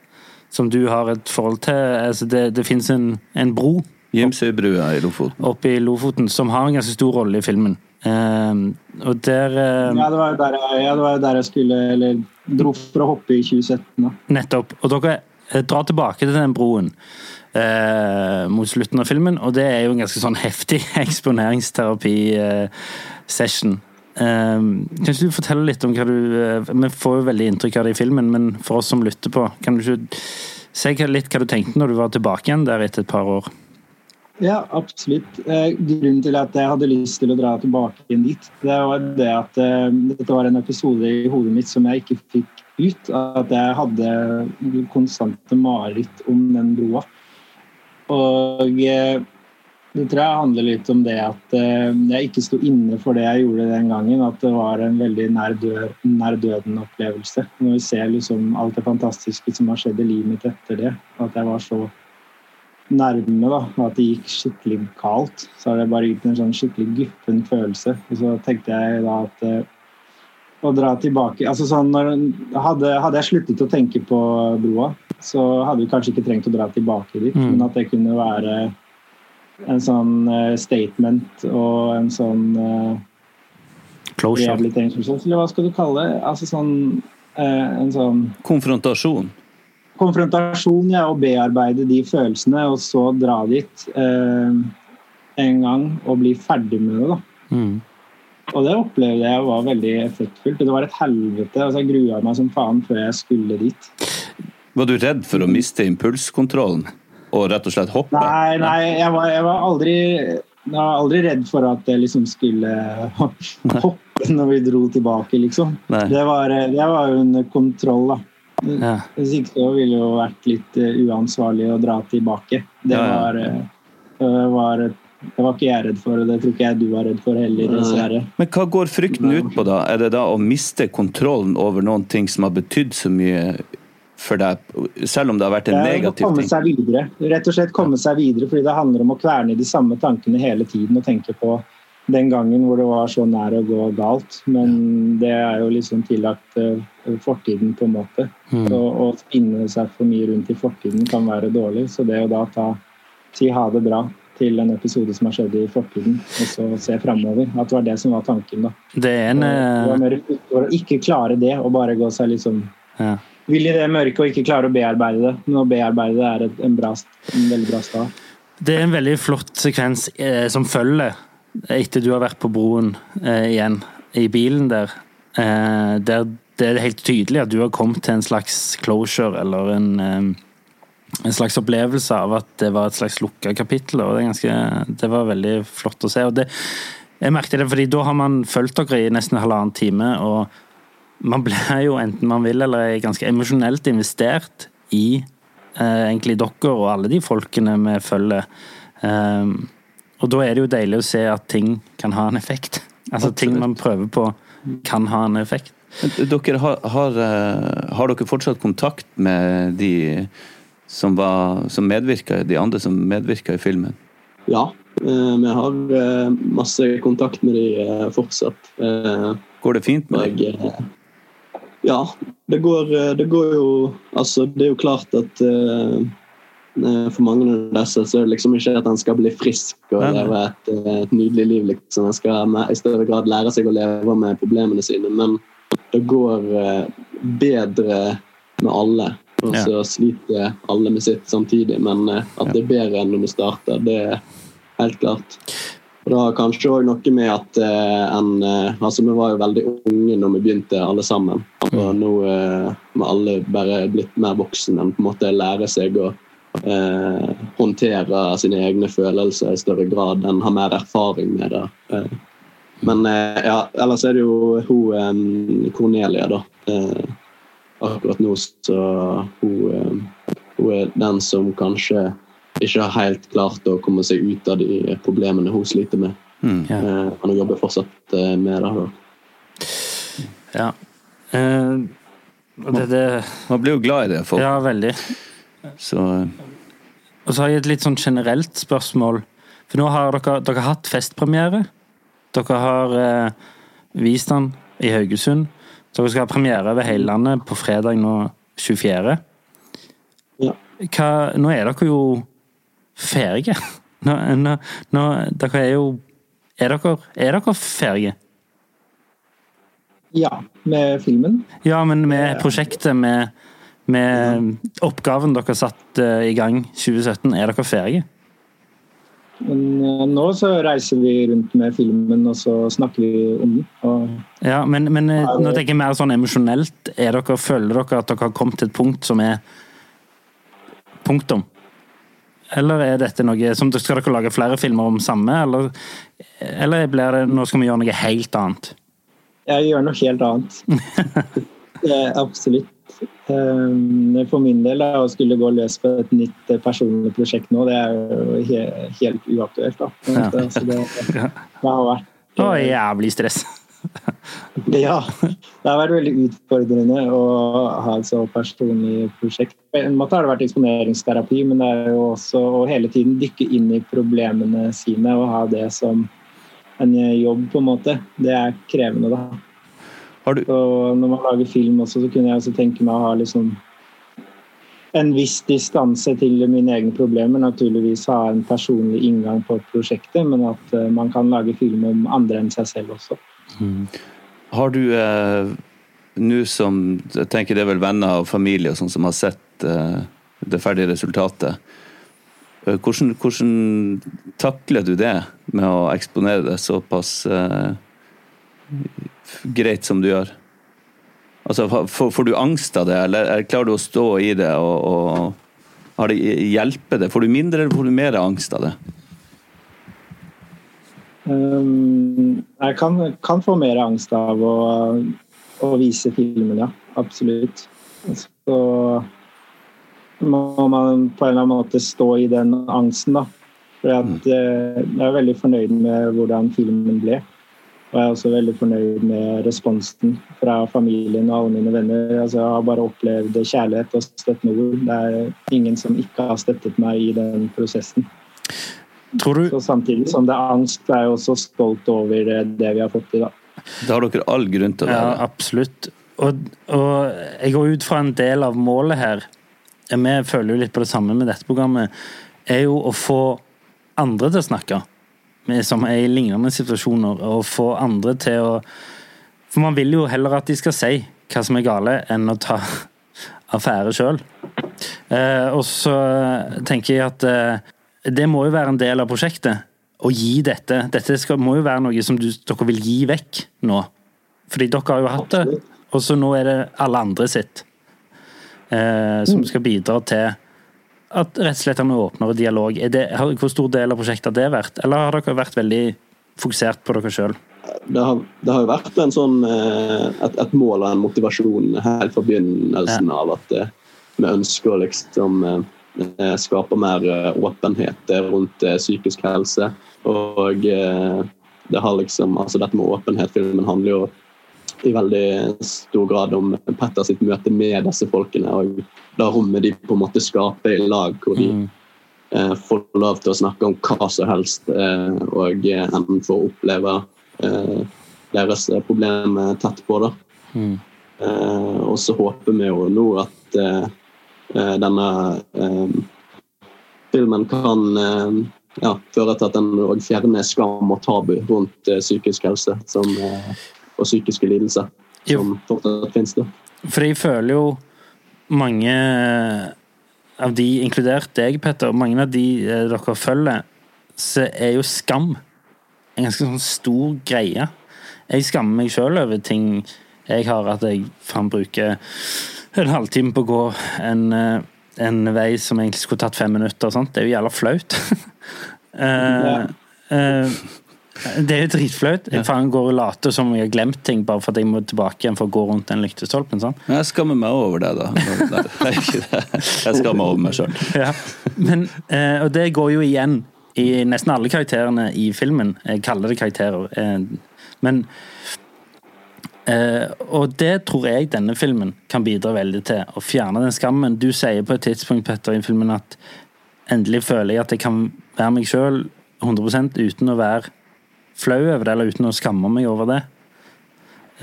som du har et forhold til. Altså det det fins en, en bro Gimsøybrua i Lofoten. oppe i Lofoten som har en ganske stor rolle i filmen. Eh, og der eh, Ja, det var jo der jeg, ja, det var der jeg skulle Eller dro for å hoppe i 2017. da. Nettopp. Og dere eh, drar tilbake til den broen eh, mot slutten av filmen, og det er jo en ganske sånn heftig *laughs* eksponeringsterapi-session. Eh, kan du fortelle litt om hva du eh, Vi får jo veldig inntrykk av det i filmen, men for oss som lytter på, kan du ikke si litt hva du tenkte når du var tilbake igjen der etter et par år? Ja, absolutt. Eh, grunnen til at jeg hadde lyst til å dra tilbake inn dit, det var det at eh, dette var en episode i hodet mitt som jeg ikke fikk ut. At jeg hadde konstante mareritt om den broa. Og eh, det tror jeg handler litt om det at eh, jeg ikke sto inne for det jeg gjorde den gangen. At det var en veldig nær, død, nær døden-opplevelse. Når vi ser liksom alt det fantastiske som har skjedd i livet mitt etter det. At jeg var så nærme da, at det gikk skikkelig kaldt. Så har det bare gitt en sånn skikkelig guffen følelse. Og så tenkte jeg da at eh, å dra tilbake altså sånn når, hadde, hadde jeg sluttet å tenke på broa, så hadde vi kanskje ikke trengt å dra tilbake dit. Mm. Men at det kunne være en sånn eh, statement og en sånn eh, Closure. eller hva skal du kalle det? Altså sånn eh, en sånn Konfrontasjon. konfrontasjon ja, og bearbeide de følelsene, og så dra dit eh, en gang og bli ferdig med det. da. Mm. Og det opplevde jeg var veldig effektfullt. Det var et helvete. altså Jeg grua meg som faen før jeg skulle dit. Var du redd for å miste impulskontrollen og rett og slett hoppe? Nei, nei, jeg var, jeg var, aldri, jeg var aldri redd for at jeg liksom skulle *laughs* hoppe når vi dro tilbake, liksom. Det var, det var jo under kontroll, da. Ja. Hvis ikke så ville det jo vært litt eh, uansvarlig å dra tilbake. Det Ja, ja. var, eh, det var det var ikke jeg redd for, og det tror ikke jeg du var redd for heller, dessverre. Men hva går frykten ut på, da? Er det da å miste kontrollen over noen ting som har betydd så mye for deg, selv om det har vært en negativ ting? komme seg videre. Rett og slett komme seg videre, fordi det handler om å kverne i de samme tankene hele tiden og tenke på den gangen hvor det var så nær å gå galt. Men det er jo liksom tillagt eh, fortiden, på en måte. Mm. Så å spinne seg for mye rundt i fortiden kan være dårlig. Så det å da ta, si ha det bra til en episode som har skjedd i fortiden, og så se framover. At det var det som var tanken, da. Det er en Det var eh, ikke klare det og bare gå seg liksom ja. Vil i det mørket og ikke klare å bearbeide det. Men å bearbeide det er et, en, bra, en veldig bra start. Det er en veldig flott sekvens eh, som følger etter du har vært på broen eh, igjen, i bilen der. Eh, der det er helt tydelig at du har kommet til en slags closure, eller en, eh, en slags opplevelse av at det var et slags lukka kapittel. og Det, ganske, det var veldig flott å se. og det jeg merket det, fordi Da har man fulgt dere i nesten halvannen time, og man blir jo, enten man vil eller er ganske emosjonelt investert i eh, egentlig dere og alle de folkene vi følger. Um, og da er det jo deilig å se at ting kan ha en effekt. Altså ting man prøver på, kan ha en effekt. Dere har, har, eh, har dere fortsatt kontakt med de som, var, som medvirka, de andre som medvirka i filmen? Ja, eh, vi har eh, masse kontakt med de eh, fortsatt. Eh, Går det fint med dem? deg? Ja, det går, eh, det går jo Altså, det er jo klart at eh, for mange av disse så er det liksom ikke at en skal bli frisk og leve et, et nydelig liv. liksom. En skal i større grad lære seg å leve med problemene sine. Men det går uh, bedre med alle. Og så sliter alle med sitt samtidig. Men uh, at det er bedre enn når det starter, det er helt klart. Og det har kanskje òg noe med at eh, en eh, Altså, vi var jo veldig unge når vi begynte, alle sammen. Og nå eh, må alle bare blitt mer voksen enn på en måte lærer seg å eh, håndtere sine egne følelser i større grad enn har mer erfaring med det. Eh, men eh, ja, ellers er det jo hun Cornelia, da. Akkurat nå så hun, hun er den som kanskje ikke har helt klart å komme seg ut av de problemene hun sliter med. Mm. Ja. Eh, men hun jobber fortsatt eh, med det. da. Ja. Eh, det, det, Man blir jo glad i det, For. ja, veldig. Så Og så har jeg et litt sånn generelt spørsmål. For nå har dere, dere har hatt festpremiere. Dere har eh, vist den i Haugesund. Dere skal ha premiere over hele landet på fredag nå 24. Ja. hva, Nå er dere jo ferdige. Nå, nå, nå, dere er jo Er dere, er dere ferdige? Ja, med filmen. Ja, men med prosjektet, med, med oppgaven dere satte i gang 2017, er dere ferdige? Men eh, nå så reiser vi rundt med filmen, og så snakker vi om den. Ja, men, men eh, nå tenker jeg mer sånn emosjonelt. Er føler dere at dere har kommet til et punkt som er punktum? Eller er dette noe som Skal dere lage flere filmer om samme, eller, eller blir det nå skal vi gjøre noe helt annet? jeg gjør noe helt annet. *laughs* Eh, absolutt. Eh, For min del da, å skulle gå løs på et nytt eh, personlig prosjekt nå, det er jo he helt uaktuelt. da. Ja. Så det, *laughs* det har vært Å, jævlig stress. Ja, det har vært veldig utfordrende å ha et så personlig prosjekt. På en måte har det vært eksponeringsterapi, men det er jo også å hele tiden dykke inn i problemene sine og ha det som en jobb, på en måte. Det er krevende, da. Har du, Og når man lager film også, så kunne jeg også tenke meg å ha liksom en viss distanse til mine egne problemer. Naturligvis ha en personlig inngang på prosjektet, men at eh, man kan lage film om andre enn seg selv også. Har du eh, nå som Jeg tenker det er vel venner og familie og sånn som har sett eh, det ferdige resultatet. Eh, Hvordan, hvordan takler du det med å eksponere det såpass eh, greit som du gjør? Altså, får, får du angst av det, eller klarer du å stå i det og, og har det hjelper det? Får du mindre eller får du mer angst av det? Um, jeg kan, kan få mer angst av å, å vise filmen, ja. Absolutt. Så må man på en eller annen måte stå i den angsten, da. For at, eh, jeg er veldig fornøyd med hvordan filmen ble. Og jeg er også veldig fornøyd med responsen fra familien og alle mine venner. Altså, jeg har bare opplevd kjærlighet og støttende ord. Det er ingen som ikke har støttet meg i den prosessen. Tror du Så samtidig som det er angst, er jeg også stolt over eh, det vi har fått til. da. Det har dere all grunn til å Ja, absolutt. Og, og jeg går ut fra en del av målet her, vi føler jo litt på det samme med dette programmet, er jo å få andre til å snakke, som er i lignende situasjoner, og få andre til å For man vil jo heller at de skal si hva som er gale, enn å ta *laughs* affære sjøl. Eh, og så tenker jeg at eh, det må jo være en del av prosjektet. Å gi dette. Dette skal, må jo være noe som du, dere vil gi vekk nå. Fordi dere har jo hatt det, og så nå er det alle andre sitt. Eh, som skal bidra til at rett og slett en åpnere dialog. Er det, hvor stor del av prosjektet har det vært? Eller har dere vært veldig fokusert på dere sjøl? det har, det har jo vært en sånn, eh, et, et mål og en motivasjon helt fra begynnelsen av at eh, vi ønsker å liksom eh, skape mer eh, åpenhet rundt eh, psykisk helse. Og eh, det har liksom, altså dette med åpenhet, filmen handler jo i veldig stor grad om Petter sitt møte med disse folkene. og det rommet de på en måte skaper i lag, hvor de eh, får lov til å snakke om hva som helst, eh, og eh, enten får oppleve eh, deres problemer tett på. da. Mm. og så håper vi jo nå at eh, eh, denne eh, filmen kan eh, ja, føre til at den òg fjerner skam og tabu rundt eh, psykisk helse som, eh, og psykiske lidelser, som fortsatt finnes. da. For jeg føler jo mange av de, inkludert deg, Petter, mange av de eh, dere følger, så er jo skam en ganske sånn stor greie. Jeg skammer meg sjøl over ting jeg har, at jeg faen bruker en halvtime på å gå en, eh, en vei som egentlig skulle tatt fem minutter. og sånt. Det er jo jævla flaut. *laughs* uh, uh, det er jo dritflaut. Jeg faen går og later som jeg har glemt ting bare for at jeg må tilbake igjen for å gå rundt den lyktestolpen. sånn. Jeg skammer meg over det, da. *laughs* Nei, jeg gjør ikke det. Jeg skammer over meg sjøl. Ja. Men, eh, og det går jo igjen i nesten alle karakterene i filmen. Jeg kaller det karakterer. Men eh, Og det tror jeg denne filmen kan bidra veldig til. Å fjerne den skammen. Du sier på et tidspunkt Petter, i filmen at endelig føler jeg at jeg kan være meg sjøl 100% uten å være flau over det, eller uten å skamme meg over det.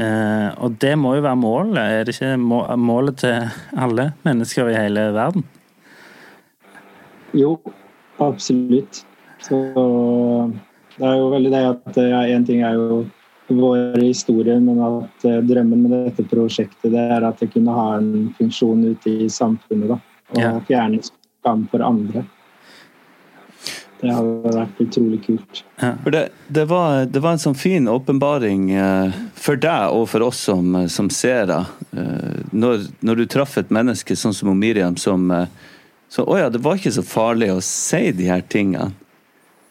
Eh, og det må jo være målet, er det ikke må- målet til alle mennesker i hele verden? Jo, absolutt. Så det er jo veldig det at én ting er jo vår historie, men at uh, drømmen med dette prosjektet det er at det kunne ha en funksjon ute i samfunnet. da, Og Ja. fjerne skam for andre. Det hadde vært utrolig kult. For det, det, var, det var en sånn fin åpenbaring eh, for deg og for oss som, som seere. Eh, når, når du traff et menneske sånn som Miriam, som eh, så, Å ja, det var ikke så farlig å si de her tingene.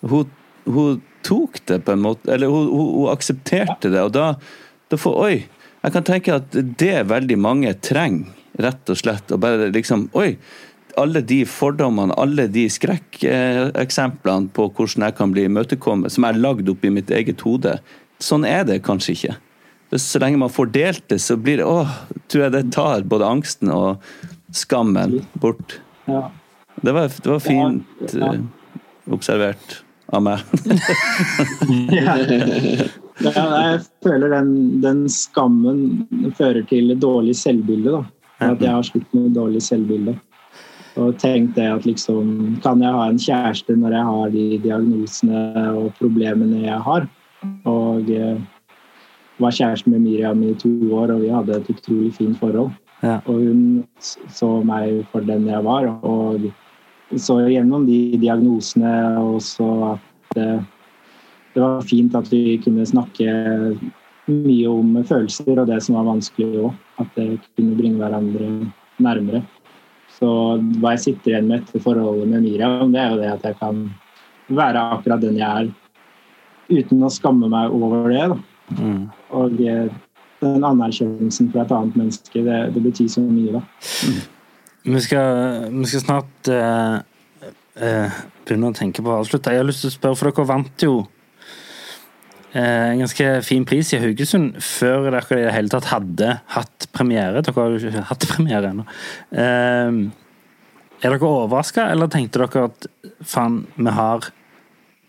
Hun, hun tok det på en måte Eller hun, hun, hun aksepterte det, og da, da får Oi! Jeg kan tenke at det veldig mange trenger, rett og slett. Og bare liksom Oi! alle de fordommene, alle de skrekkeksemplene på hvordan jeg kan bli imøtekommet, som er lagd opp i mitt eget hode, sånn er det kanskje ikke. Så lenge man får delt det, så blir det åh, tror jeg det tar både angsten og skammen bort. Ja. Det var, det var fint eh, observert av meg. *laughs* Ja. Ja, jeg føler den, den skammen fører til dårlig selvbilde. Da. At jeg har slutt med dårlig selvbilde. Og tenkt det at liksom Kan jeg ha en kjæreste når jeg har de diagnosene og problemene jeg har? Og eh, var kjæreste med Miriam i to år, og vi hadde et utrolig fint forhold. Ja. Og hun så meg for den jeg var, og så gjennom de diagnosene og så at eh, det var fint at vi kunne snakke mye om følelser og det som var vanskelig òg. At det kunne bringe hverandre nærmere. Så hva jeg sitter igjen med etter forholdet med Miriam, det er jo det at jeg kan være akkurat den jeg er. Uten å skamme meg over det. Mm. Og eh, den anerkjennelsen fra et annet menneske, det, det betyr så mye, da. Vi skal, vi skal snart uh, uh, begynne å tenke på å avslutte. Jeg har lyst til å spørre, for dere vant jo eh, en ganske fin pris i Haugesund før dere i det hele tatt hadde hatt premiere. Dere har jo ikke hatt premiere ennå. Er dere overraska, eller tenkte dere at faen, vi har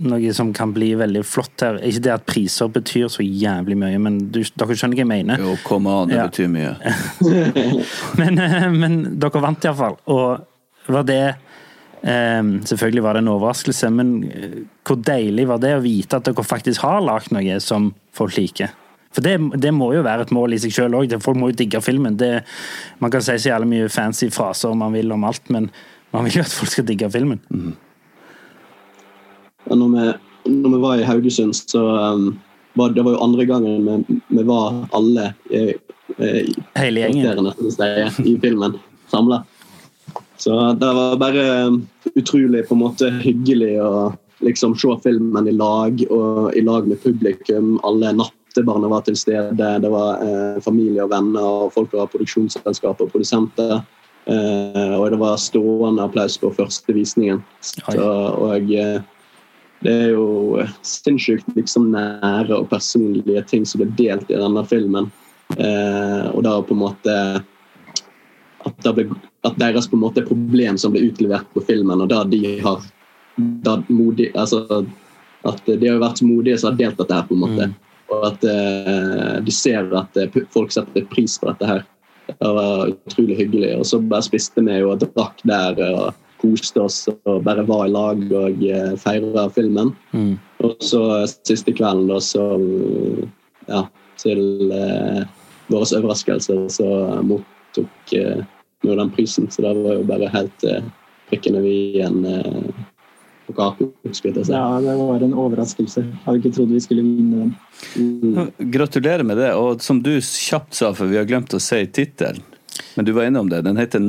noe som kan bli veldig flott her? Ikke det at priser betyr så jævlig mye, men du, dere skjønner hva jeg mener? Jo, kom an, det Ja. betyr mye. *laughs* Men, eh, men dere vant iallfall. Og var det eh, Selvfølgelig var det en overraskelse, men eh, hvor deilig var det å vite at dere faktisk har lagd noe som folk liker? For det, det må jo være et mål i seg sjøl òg. Folk må jo digge filmen. Det, man kan si så jævlig mye fancy fraser man vil om alt, men man vil jo at folk skal digge filmen. Ja, når, vi, når vi var i Haugesund, så um, var det var jo andre gangen vi, vi var alle i, i, Hele gjengen. i filmen samla. Så det var bare um, utrolig på en måte hyggelig å liksom se filmen i lag og i lag med publikum. Alle nattebarna var til stede. Det var eh, familie og venner og folk fra produksjonsselskap og produsenter. Eh, og det var stående applaus på første visningen. Så, og eh, det er jo sinnssykt liksom nære og personlige ting som blir delt i denne filmen. Eh, og da på en måte at, ble, at deres på en måte problem som ble utlevert på filmen, og da de har da modig, altså, At de har vært modige som har delt dette her, på en måte. Og at eh, de ser at eh, folk setter pris på dette her. Det var utrolig hyggelig. Og så bare spiste vi og drakk der og koste oss og bare var i lag og eh, feira filmen. Mm. Og så siste kvelden, da, så Ja, til eh, vår overraskelse så mottok eh, vi jo den prisen. Så det var jo bare helt eh, prikken over i-en eh, på kaken, skulle jeg si. Ja, det var en overraskelse. Jeg Hadde ikke trodd vi skulle vinne den. Mm. Gratulerer med det. Og som du kjapt sa, for vi har glemt å si tittelen, men du var innom det, den heter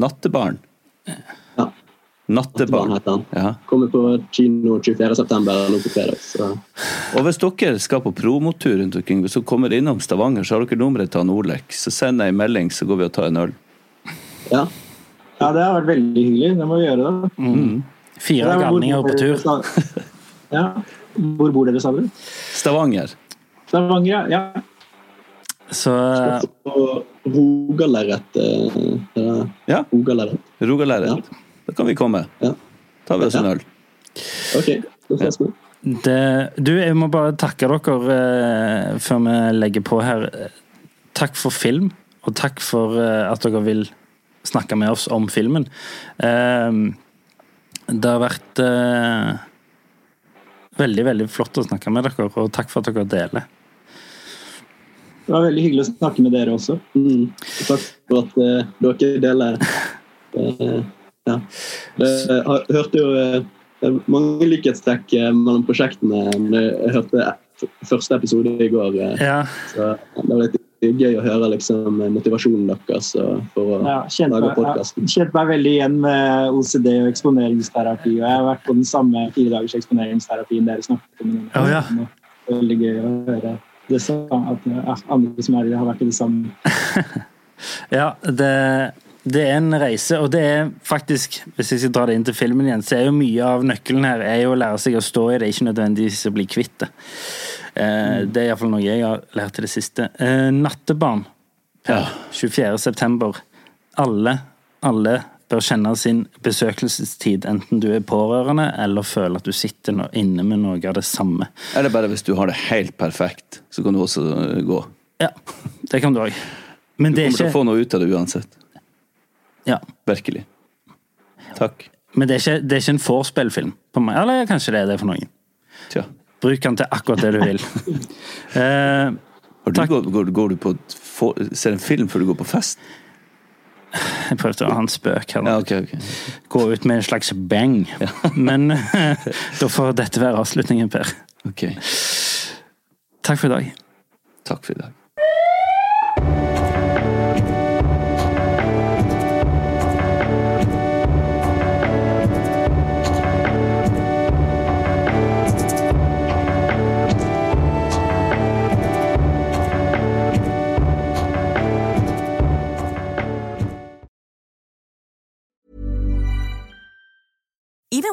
Nattebarn. Nattebarn. Ja. Kommer på kino 24.9. nå på fredag. Så. Og hvis dere skal på promotur rundt omkring, hvis dere kommer innom Stavanger, så har dere nummeret til han Olek. Så send ei melding, så går vi og tar en øl. Ja. Ja, det har vært veldig hyggelig. Det må vi gjøre, da. Mm. Fire galninger på tur. Ja. Hvor bor dere, sa du? Stavanger. Stavanger, ja. ja. Så Og Rogalerret eh, ja. Ja. Rogalerret. Rogalæret. Da kan vi komme. Ja. tar vi oss en øl. OK, da ses vi. det, du, jeg må bare takke dere eh, før vi legger på her. Takk for film, og takk for eh, at dere vil snakke med oss om filmen. Eh, Det har vært eh, veldig, veldig flott å snakke med dere, og takk for at dere deler. Det var veldig hyggelig å snakke med dere også. Mm. Takk for at uh, dere deler. Uh, ja. Jeg hørte jo uh, mange likhetstrekk mellom prosjektene. Jeg hørte første episode i går. Ja. Så det var litt gøy å høre liksom, motivasjonen deres for å ja, lage podkasten. Ja, kjente meg veldig igjen med OCD og eksponeringsterapi. og Jeg har vært på den samme fire dagers eksponeringsterapien dere snakket om. Oh, ja. Veldig gøy å høre det samme, at ja, andre som er i det, har vært i det samme. *laughs* ja, det, det, er en reise, og det er faktisk, hvis jeg skal dra det inn til filmen igjen, så er jo mye av nøkkelen her er jo å lære seg å stå i det, ikke nødvendigvis å bli kvitt det. Eh, det er iallfall noe jeg har lært til det siste. Eh, nattebarn. Ja. 24. september. Alle, alle bør kjenne sin besøkelsestid, enten du er pårørende eller føler at du sitter inne med noe av det samme. Eller bare hvis du har det helt perfekt, så kan du også gå. Ja, det kan du òg. Men du kommer ikke... til å få noe ut av det uansett. Ja. Virkelig. Takk. Men det er ikke, det er ikke en vorspiel-film. Eller kanskje det er det for noen. Tja. Bruk den til akkurat det du vil. *laughs* uh, går, går, går, du på ser en film før du går på fest? Jeg prøvde å ha en spøk her. Ja, okay, okay. Gå ut med en slags bang. Ja. Men da får dette være avslutningen, Per. Okay. Takk for i dag. Takk for i dag.